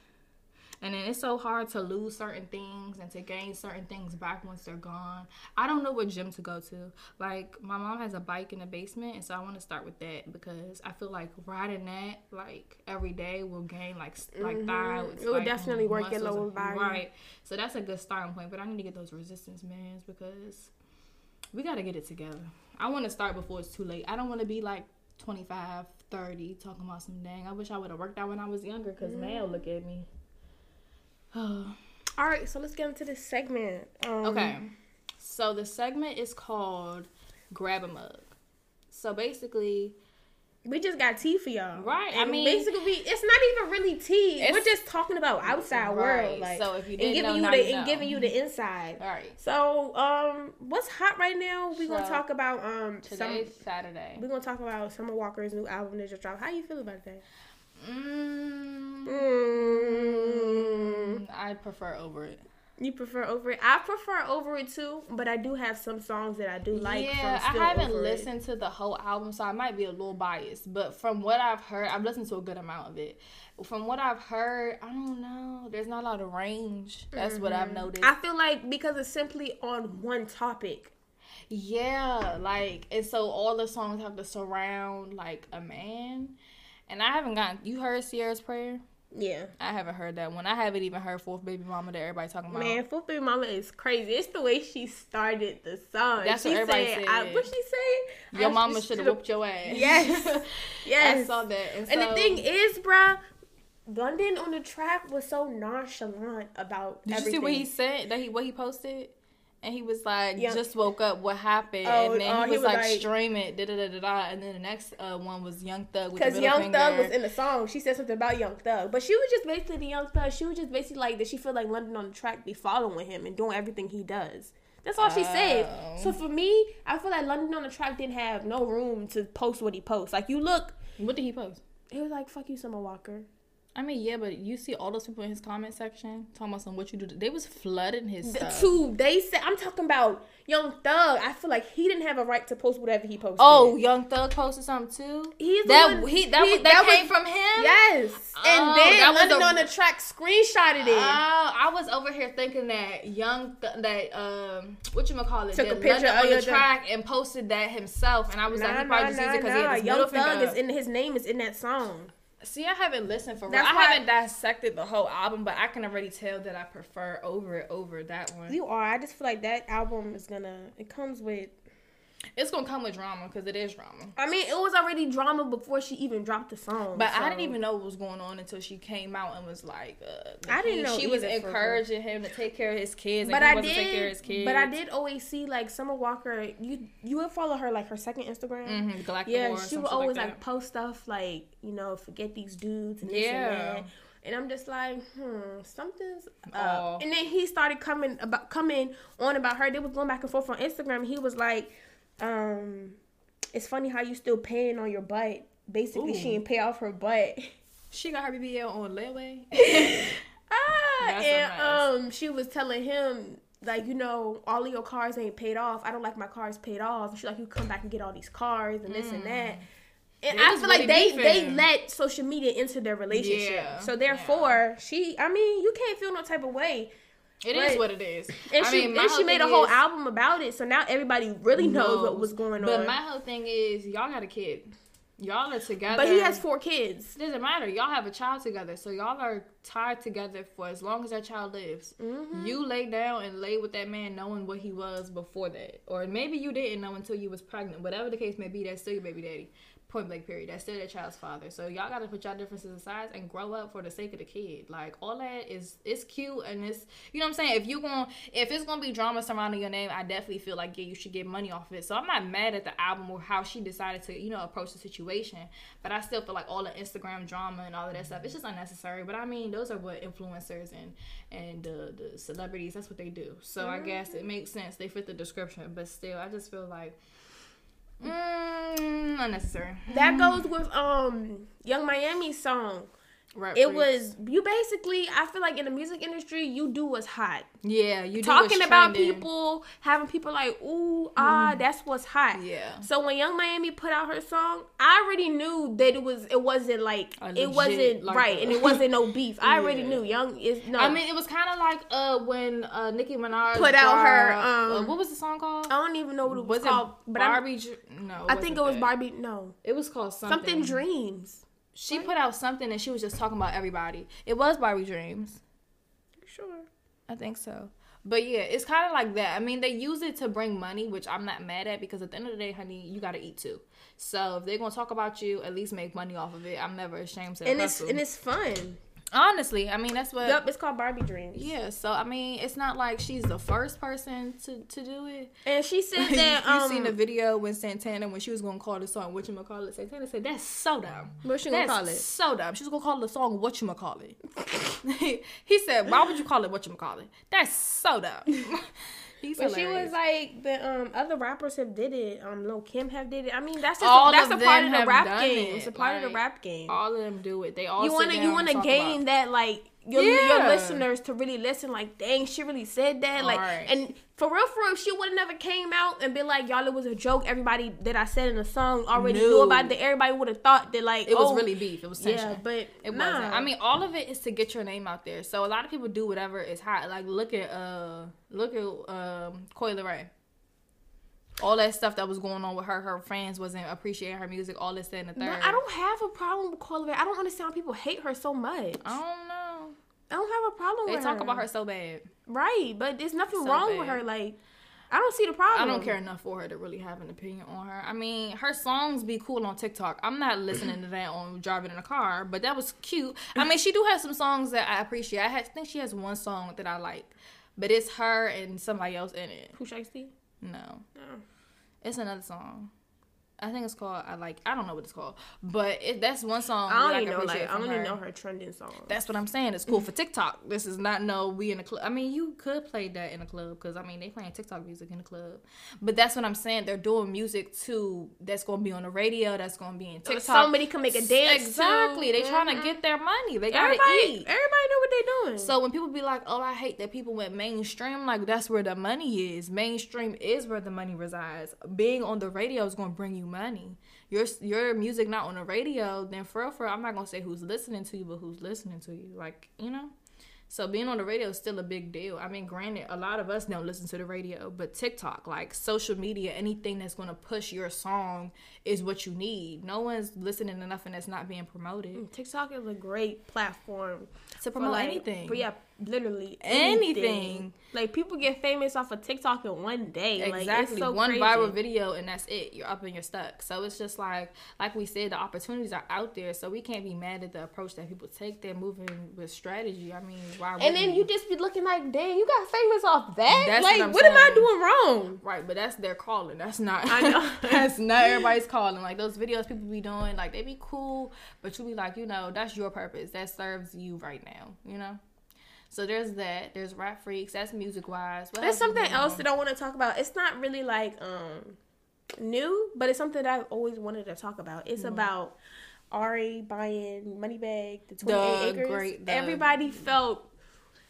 And then it's so hard to lose certain things and to gain certain things back once they're gone. I don't know what gym to go to. Like my mom has a bike in the basement, and so I want to start with that because I feel like riding that like every day will gain like like thighs. Mm-hmm. It will like, definitely work your lower body. Right. So that's a good starting point. But I need to get those resistance bands because we got to get it together. I want to start before it's too late. I don't want to be like 25, 30 talking about some dang. I wish I would have worked out when I was younger because now look at me. All right, so let's get into this segment. Um, Okay. So the segment is called Grab a Mug. So basically, We just got tea for y'all, Right, I mean- basically, we, it's not even really tea. We're just talking about outside Right, world, like so if you and didn't giving know, you the and know. giving you the inside. all right. So, um, what's hot right now? We're gonna talk about um some. Saturday. We're gonna talk about Summer Walker's new album that just dropped. How you feel about that? Mm, Mm. I prefer over it. You prefer over it? I prefer over it too, but I do have some songs that I do like. yeah, from I haven't Over It. listened to the whole album, so I might be a little biased. But from what I've heard, I've listened to a good amount of it. From what I've heard, I don't know. There's not a lot of range. That's what I've noticed. I feel like because it's simply on one topic. Yeah, like and so all the songs have to surround like a man. And I haven't gotten you heard Ciara's prayer? Yeah. I haven't heard that one. I haven't even heard Fourth Baby Mama that everybody talking about. Man, Fourth Baby Mama is crazy. It's the way she started the song. That's she what everybody said. said. I, what she say? Your I mama should have whooped your ass. Yes. Yes. I saw that. And, And the thing is, bruh, London on the track was so nonchalant about Did you see what he said? That he what he posted? And he was like, Yeah. just woke up, what happened? Oh, and then oh, he he was, was like, like- stream it, da da da da da. And then the next uh, one was Young Thug Because Young Thug was in the song. She said something about Young Thug. But she was just basically the Young Thug. She was just basically like that she feel like London on the track be following him and doing everything he does. That's all she said. Oh. So for me, I feel like London on the track didn't have no room to post what he posts. Like you look, What did he post? it was like fuck you, Summer Walker. I mean, yeah, but you see all those people in his comment section talking about some what you do. They was flooding his The stuff. two, they said, I'm talking about Young Thug. I feel like he didn't have a right to post whatever he posted. Oh, Young Thug posted something too. he's That one- he that he- was, that, came from him. Yes, Oh, and then that was London the- on the track screenshotted it. Oh, I was over here thinking that young th- that um what you call it Took a picture London of on the track and posted that himself, and I was like, he probably just used it because he had his Young Thug finger. is in his name is in that song. See, I haven't listened for real. I haven't dissected the whole album, but I can already tell that I prefer over it over that one. You are. I just feel like that album is gonna. It comes with. It's gonna come with drama because it is drama. I mean, it was already drama before she even dropped the song. But I didn't even know what was going on until she came out and was like, uh, I didn't know she was either, for real. encouraging him to take care of his kids, and But he I wasn't taking care of his did. kids. But I did always see like Summer Walker. You you would follow her like her second Instagram. Mm-hmm, Galactic Yeah, she would always like, like, post stuff like you know forget these dudes and this Yeah. and that. And I'm just like, hmm, something's up. And then he started coming about coming on about her. They was going back and forth on Instagram. He was like, um, it's funny how you still paying on your butt. Basically, she didn't pay off her butt. She got her BBL on layaway. ah, That's and um, she was telling him like, you know, all of your cars ain't paid off. I don't like my cars paid off. And she's like, you come back and get all these cars and this and that. And They I feel like they they let social media into their relationship. Yeah, So therefore, she, I mean, you can't feel no type of way. It is But- what it is. And I she mean, and she made a whole is- album about it. So now everybody really knows what was going But on. But my whole thing is, y'all got a kid. Y'all are together. but he has four kids. It doesn't matter. Y'all have a child together, so y'all are tied together for as long as that child lives. Mm-hmm. You lay down and lay with that man, knowing what he was before that, or maybe you didn't know until you was pregnant. Whatever the case may be, that's still your baby daddy. Point blank. Period. That's still that child's father. So y'all got to put y'all differences aside and grow up for the sake of the kid. Like all that is it's cute and it's you know what I'm saying. If you going if it's gonna be drama surrounding your name, I definitely feel like yeah you should get money off of it. So I'm not mad at the album or how she decided to you know approach the situation, but I still feel like all the Instagram drama and all of that stuff it's just unnecessary. But I mean those are what influencers and and uh, the celebrities that's what they do. So I guess it makes sense they fit the description. But still, I just feel like. Mm, unnecessary. That goes with um Yung Miami's song. Rap It was you basically. I feel like in the music industry, you do what's hot. yeah. You do Talking about trending. people, having people like ooh ah, that's what's hot. Mm-hmm. Yeah. So when Yung Miami put out her song, I already knew that it was it wasn't like A it wasn't like right a- and it wasn't no beef. I already knew Young is no. I mean, it was kind of like uh when uh Nicki Minaj Put out her, brought- uh, um, what was the song called? I don't even know what it was, was called, it but Barbie? Dr- no, I think it was. Barbie. No, It was called something. something dreams. She put out something and she was just talking about everybody. It was Barbie Dreams. Sure. I think so. But yeah, it's kind of like that. I mean, they use it to bring money, which I'm not mad at because at the end of the day, honey, you gotta eat too. So if they're gonna talk about you, at least make money off of it. I'm never ashamed to. And it's hustle. and it's fun. Honestly, I mean, that's what. Yep, it's called Barbie Dreams. Yeah. So I mean, it's not like she's the first person to to do it. And she said you that um seen the video when Santana when she was gonna call the song what you call it? Santana said that's so dumb. What she gonna That's call it? So dumb. She was gonna call the song what you call it. he said, "Why would you call it what you call it? That's so dumb." He's But she was like the um other rappers have did it. Um Lil Kim have did it. I mean that's just All that's a part of the rap game. it. It's a part of the rap game. all of them do it. They all you want to you want to gain that like your, Yeah. your listeners to really listen. Like, dang, she really said that. Like, Right. and for real, for real, she would have never came out and been like, y'all, it was a joke. Everybody that I said in the song already knew No. about it. That everybody would have thought that like It was oh, really beef. It was tension. yeah, but It nah. wasn't. I mean, all of it is to get your name out there. So a lot of people do whatever is hot. Like look at uh look at um Coi Leray. All that stuff that was going on with her, her fans wasn't appreciating her music. All this, that, and the third. But I don't have a problem with Coi Leray. I don't understand why people hate her so much. I don't know. I don't have a problem They with talk her. about her so bad. right, but there's nothing So wrong with her. Like, I don't see the problem. I don't care enough for her to really have an opinion on her. I mean, her songs be cool on TikTok. I'm not listening to that on driving in a car, but that was cute. I mean, she do have some songs that I appreciate. I had- think she has one song that I like, but it's her and somebody else in it. Who should No, No. it's another song. I think it's called. I like. I don't know what it's called, but it, that's one song. I don't even know. Like I don't even her. know her trending song. That's what I'm saying. It's cool for TikTok. This is not no we in a club. I mean, you could play that in a club because I mean they playing TikTok music in the club. But that's what I'm saying. They're doing music too. That's gonna be on the radio. That's gonna be in TikTok. Somebody can make a dance. Exactly. to. They trying to Mhm. get their money. They gotta Everybody, eat. everybody know what they doing. So when people be like, "Oh, I hate that people went mainstream," like that's where the money is. Mainstream is where the money resides. Being on the radio is going to bring you money. Your your music not on the radio, then for real, for real, I'm not gonna say who's listening to you, but who's listening to you. Like you know. So being on the radio is still a big deal. I mean, granted, a lot of us don't listen to the radio, but TikTok, like social media, anything that's to push your song is what you need. No one's listening to nothing that's not being promoted mm, TikTok is a great platform to promote like, anything. But yeah, literally Anything. anything. Like people get famous off of TikTok in one day. Like, Exactly. it's so One crazy. viral video and that's it. You're up and you're stuck. So it's just like like we said, the opportunities are out there. So we can't be mad at the approach that people take. They're moving with strategy. I mean, why And then you just be looking like, dang, you got famous off that. That's like, what what am I doing wrong? Right, but that's their calling. That's not. I know. that's not everybody's calling. Like those videos people be doing, like they be cool, but you be like, you know, that's your purpose. That serves you right now. You know. So there's that. There's rap freaks. That's music wise. There's something else that I want to talk about. It's not really like um new, but it's something that I've always wanted to talk about. It's about Ari buying Moneybagg, the 28 The acres. great- the- Everybody felt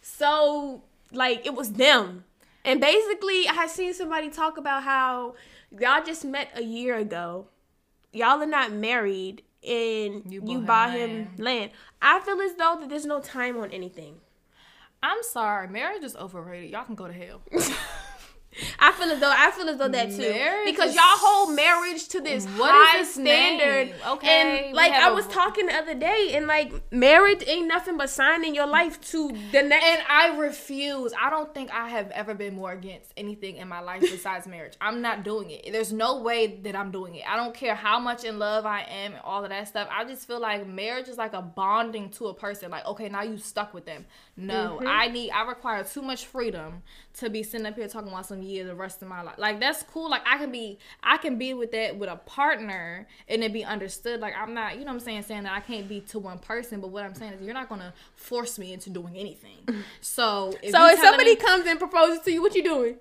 so like it was them. And basically, I had seen somebody talk about how y'all just met a year ago. Y'all are not married, and You you, buy him land. land. I feel as though that there's no time on anything. I'm sorry, marriage is overrated. Y'all can go to hell. I feel as though I feel as though that too Marriage because y'all hold marriage to this What high standard. name? Okay, and like I I a- was talking the other day, and like marriage ain't nothing but signing your life to the next. And I refuse. I don't think I have ever been more against anything in my life besides marriage. I'm not doing it. There's no way that I'm doing it. I don't care how much in love I am and all of that stuff. I just feel like marriage is like a bonding to a person. Like, okay, now you stuck with them. No, Mm-hmm. I need. I require too much freedom to be sitting up here talking about some years the rest of my life. Like that's cool. Like I can be. I can be with that with a partner and it be understood. Like I'm not. You know what I'm saying? Saying that I can't be to one person. But what I'm saying is you're not gonna force me into doing anything. So if so if somebody me- comes and proposes to you, what you doing?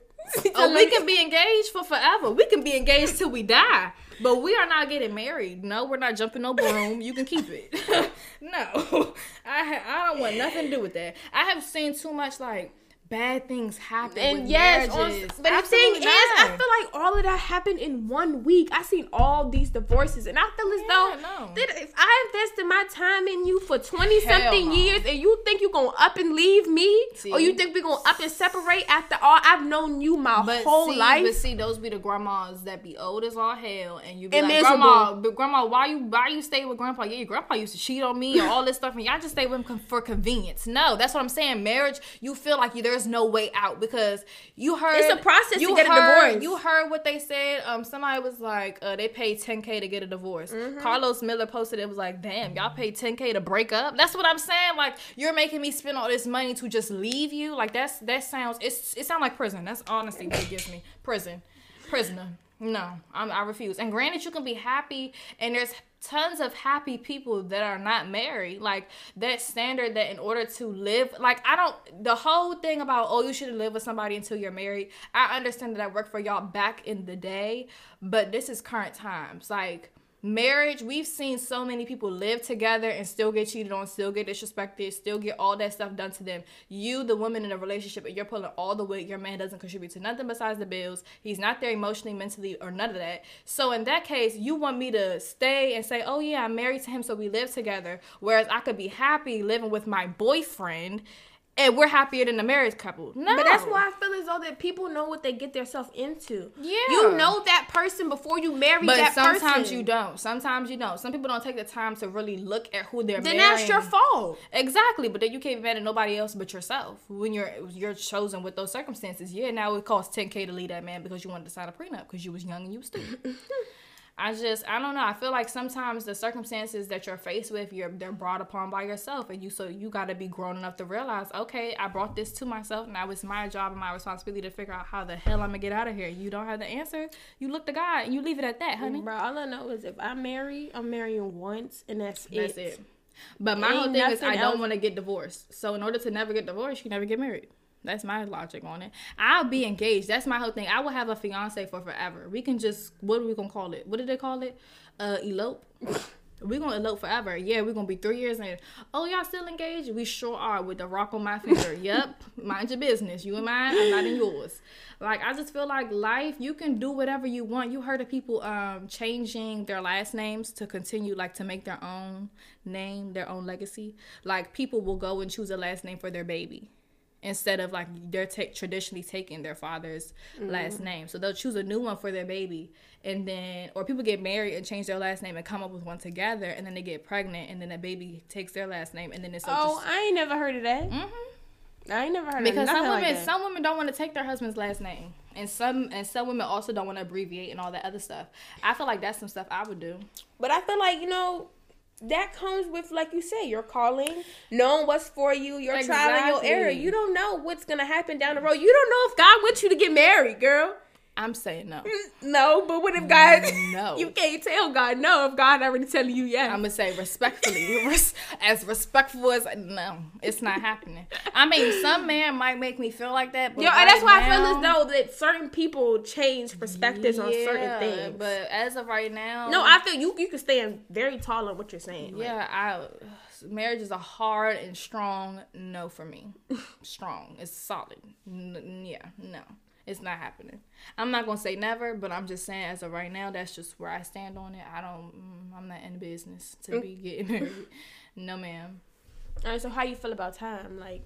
Oh, we can be engaged for forever. We can be engaged till we die. But we are not getting married. No, we're not jumping no broom. You can keep it. no, I ha- I don't want nothing to do with that. I have seen too much like bad things happen. And yes, on, but the thing is, I feel like all of that happened in one week. I seen all these divorces, and I feel as though no. that if I invested my time in you for twenty Hell something no. years, and you think you're gonna up and leave me, See? or you think we're gonna up and separate after all I've known you my But whole see, life? but see, those be the grandmas that be old as all hell, and you be like, grandma, but grandma, why you why you stay with grandpa? Yeah, your grandpa used to cheat on me and all this stuff, and y'all just stay with him for convenience. No, that's what I'm saying. Marriage, you feel like you, there's no way out because you heard It's a process to you get a heard- divorce. You heard what they said. Um, somebody was like, uh, they paid 10k to get a divorce. Mm-hmm. Carlos Miller posted it was like, damn, y'all paid 10k to break up. That's what I'm saying. Like, you're making me spend all this money to just leave you. Like, that's that sounds. It's it sounds like prison. That's honestly what it gives me. Prison, prisoner. No, I'm, I refuse. And granted, you can be happy, and there's tons of happy people that are not married. Like that standard that in order to live, like I don't, the whole thing about oh you shouldn't live with somebody until you're married. I understand that that worked for y'all back in the day, but this is current times. Like marriage, we've seen so many people live together and still get cheated on, still get disrespected, still get all that stuff done to them. You, the woman in a relationship, and you're pulling all the weight. Your man doesn't contribute to nothing besides the bills. He's not there emotionally, mentally, or none of that. So in that case, you want me to stay and say, "Oh yeah, I'm married to him, so we live together." Whereas I could be happy living with my boyfriend. And we're happier than the married couple. No, But that's why I feel as though that people know what they get themselves into. Yeah. You know that person before you marry But that sometimes person. Sometimes you don't. Sometimes you don't. Some people don't take the time to really look at who they're Then marrying. that's your fault. Exactly, but then you can't be mad at nobody else but yourself when you're you're chosen with those circumstances. Yeah, now it costs ten k to leave that man because you wanted to sign a prenup because you was young and you was stupid. I just I don't know. I feel like sometimes the circumstances that you're faced with, you're they're brought upon by yourself, and you so you got to be grown enough to realize, okay, I brought this to myself. Now it's my job and my responsibility to figure out how the hell I'm gonna get out of here. You don't have the answer. You look to God and you leave it at that, honey. Bro, all I know is if I marry, I'm marrying once, and that's, That's it. it. But my Ain't whole thing is I nothing don't want to get divorced. So in order to never get divorced, you never get married. That's my logic on it. I'll be engaged. That's my whole thing. I will have a fiance for forever. We can just what are we gonna call it? What did they call it? Uh, elope. We're gonna elope forever. Yeah, we're gonna be three years in. Oh, y'all still engaged? We sure are with the rock on my finger. yep. Mind your business. You and mine, I'm not in yours. Like I just feel like life, you can do whatever you want. You heard of people um changing their last names to continue like to make their own name, their own legacy. Like people will go and choose a last name for their baby instead of like they're traditionally taking their father's last name. So they'll choose a new one for their baby, and then or people get married and change their last name and come up with one together, and then they get pregnant, and then the baby takes their last name, and then it's Oh, just. I ain't never heard of that. Mhm. I ain't never heard Because of some women, like some women don't want to take their husband's last name, and some and some women also don't want to abbreviate and all that other stuff. I feel like that's some stuff I would do. But I feel like you know that comes with, like you say your calling, knowing what's for you, your trial and your error. You don't know what's gonna happen down the road. You don't know if God wants you to get married, girl. I'm saying no. No, but what if God? No. you can't tell God no if God already telling you yes. I'm gonna say respectfully, res- as respectful as no, it's not happening. I mean, some man might make me feel like that, but Yo, right that's why I feel as though that certain people change perspectives on certain things. But as of right now, no, I feel you you can stand very tall on what you're saying. Like, yeah, I marriage is a hard and strong no for me. strong, it's solid. N- yeah, no. It's not happening. I'm not gonna say never, but I'm just saying as of right now, that's just where I stand on it. I don't. mm, I'm not in the business to be getting married. No, ma'am. All right, so how you feel about time? Like,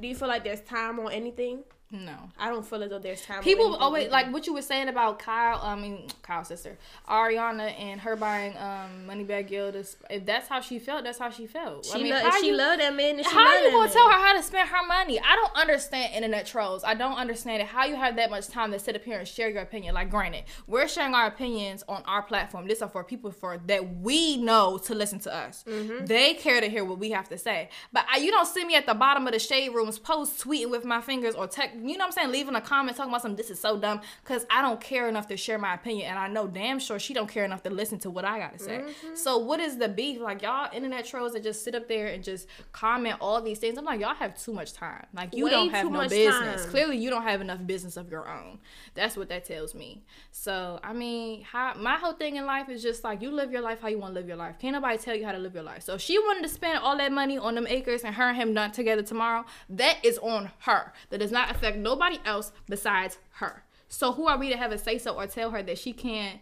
do you feel like there's time on anything? No. I don't feel as though there's time. People always either. like what you were saying about Kyle. I mean, Kyle's sister, Ariana, and her buying um Moneybagg. This, if that's how she felt, that's how she felt. She I mean, lo- how she you, love that man, how love you gonna man. tell her how to spend her money? I don't understand internet trolls. I don't understand it. How you have that much time to sit up here and share your opinion? Like, granted, we're sharing our opinions on our platform. This are for people for that we know to listen to us. Mm-hmm. They care to hear what we have to say. But I, you don't see me at the bottom of the shade rooms post tweeting with my fingers or tech. You know what I'm saying? Leaving a comment talking about some This is so dumb because I don't care enough to share my opinion, and I know damn sure she don't care enough to listen to what I got to say. Mm-hmm. So what is the beef? Like y'all internet trolls that just sit up there and just comment all these things. I'm like y'all have too much time. Like you Way don't have no business. time. Clearly you don't have enough business of your own. That's what that tells me. So I mean, how, my whole thing in life is just like you live your life how you want to live your life. Can't nobody tell you how to live your life. So if she wanted to spend all that money on them acres and her and him not together tomorrow, that is on her. That does not affect nobody else besides her. So who are we to have a say so or tell her that she can't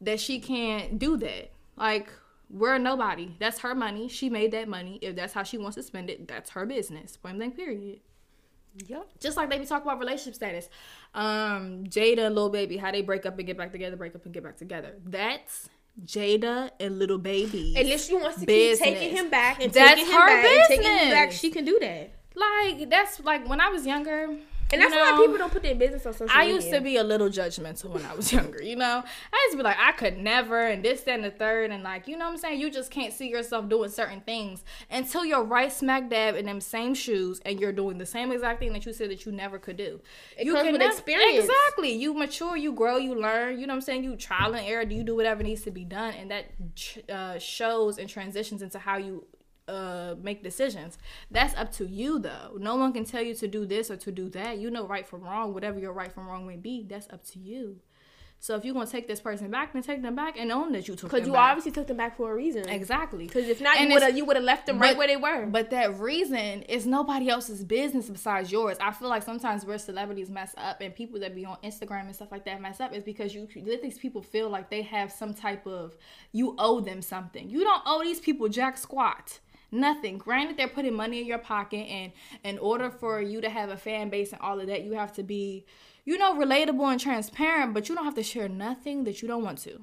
that she can't do that? Like we're nobody. That's her money. She made that money. If that's how she wants to spend it, that's her business. Point blank. Period. Yep. Just like they be talking about relationship status. Um, Jayda and Lil Baby, how they break up and get back together, break up and get back together. That's Jayda and Little Baby. And if she wants to Business. keep taking him back and That's taking him her back and taking him back, she can do that. like that's like when I was younger. And you that's why people don't put their business on social I media. I used to be a little judgmental when I was younger, you know? I used to be like, I could never, and this, that, and the third, and like, you know what I'm saying? You just can't see yourself doing certain things until you're right smack dab in them same shoes and you're doing the same exact thing that you said that you never could do. It you comes with never- experience. Exactly. You mature, you grow, you learn, you know what I'm saying? You trial and error, you do whatever needs to be done, and that uh, shows and transitions into how you uh make decisions that's up to you though no one can tell you to do this or to do that you know right from wrong whatever your right from wrong may be that's up to you so if you're gonna take this person back then take them back and own that you took them because you back. obviously took them back for a reason. exactly Because if not, And you would have you would have left them right where they were. but that reason is nobody else's business besides yours. I feel like sometimes where celebrities mess up and people that be on Instagram and stuff like that mess up is because you let these people feel like they have some type of you owe them something. You don't owe these people jack squat. Nothing. Granted, they're putting money in your pocket, and in order for you to have a fan base and all of that, you have to be, you know, relatable and transparent. But you don't have to share nothing that you don't want to.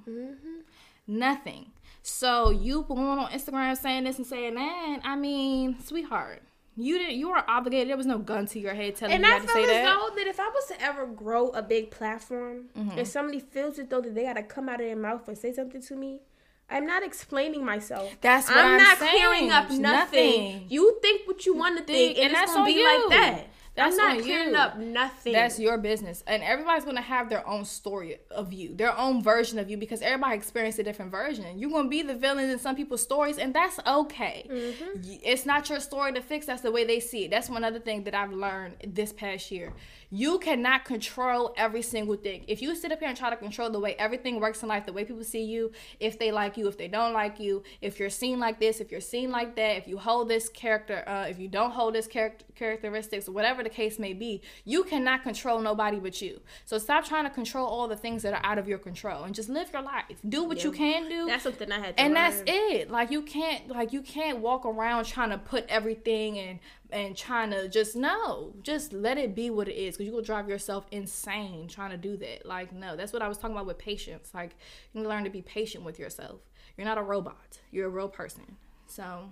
Nothing. So you going on Instagram saying this and saying that, I mean, sweetheart, You didn't. You weren't obligated. There was no gun to your head telling And you I had to feel say as that. though that if I was to ever grow a big platform Mhm. and somebody feels as though that they gotta come out of their mouth and say something to me, I'm not explaining myself. That's what I'm, saying. I'm, not saying. clearing up nothing. Nothing. You think what you want to think, and, and it's that's gonna be you. like that. That's I'm not clearing you. up nothing. That's your business. And everybody's going to have their own story of you, their own version of you, because everybody experienced a different version. You're going to be the villain in some people's stories, and that's okay. Mhm. It's not your story to fix. That's the way they see it. That's one other thing that I've learned this past year. You cannot control every single thing. If you sit up here and try to control the way everything works in life, the way people see you, if they like you, if they don't like you, if you're seen like this, if you're seen like that, if you hold this character, uh, if you don't hold this character characteristics, whatever the case may be, you cannot control nobody but you. So stop trying to control all the things that are out of your control and just live your life. Do what you can do That's something I had to and learn. that's it like you can't like you can't walk around trying to put everything and and trying to just no just let it be what it is because you will drive yourself insane trying to do that. Like no that's what i was talking about with patience. Like you need to learn to be patient with yourself. You're not a robot. You're a real person. So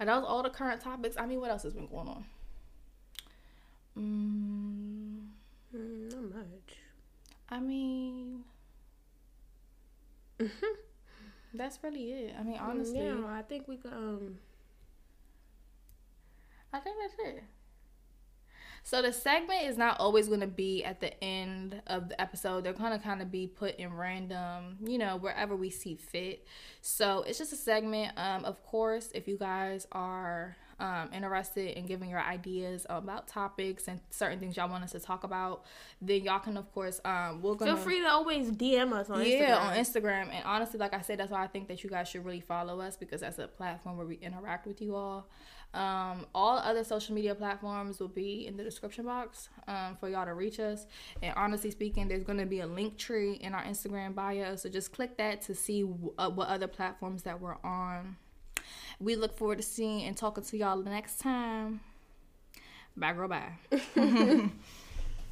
and that was all the current topics? I mean what else has been going on? Mm, Mm, not much. i mean that's really it. I mean honestly yeah, I think we could. Um, I think that's it. So the segment is not always going to be at the end of the episode. They're going to kind of be put in random, you know, wherever we see fit. So it's just a segment. Um, of course, if you guys are um, interested in giving your ideas about topics and certain things y'all want us to talk about, then y'all can, of course, um, we're gonna feel free to always DM us on yeah, Instagram. on Instagram. And honestly, like I said, that's why I think that you guys should really follow us because that's a platform where we interact with you all. Um, all other social media platforms will be in the description box um, for y'all to reach us. And honestly speaking, there's going to be a link tree in our Instagram bio. So just click that to see w- uh, what other platforms that we're on. We look forward to seeing and talking to y'all the next time. Bye, girl, bye.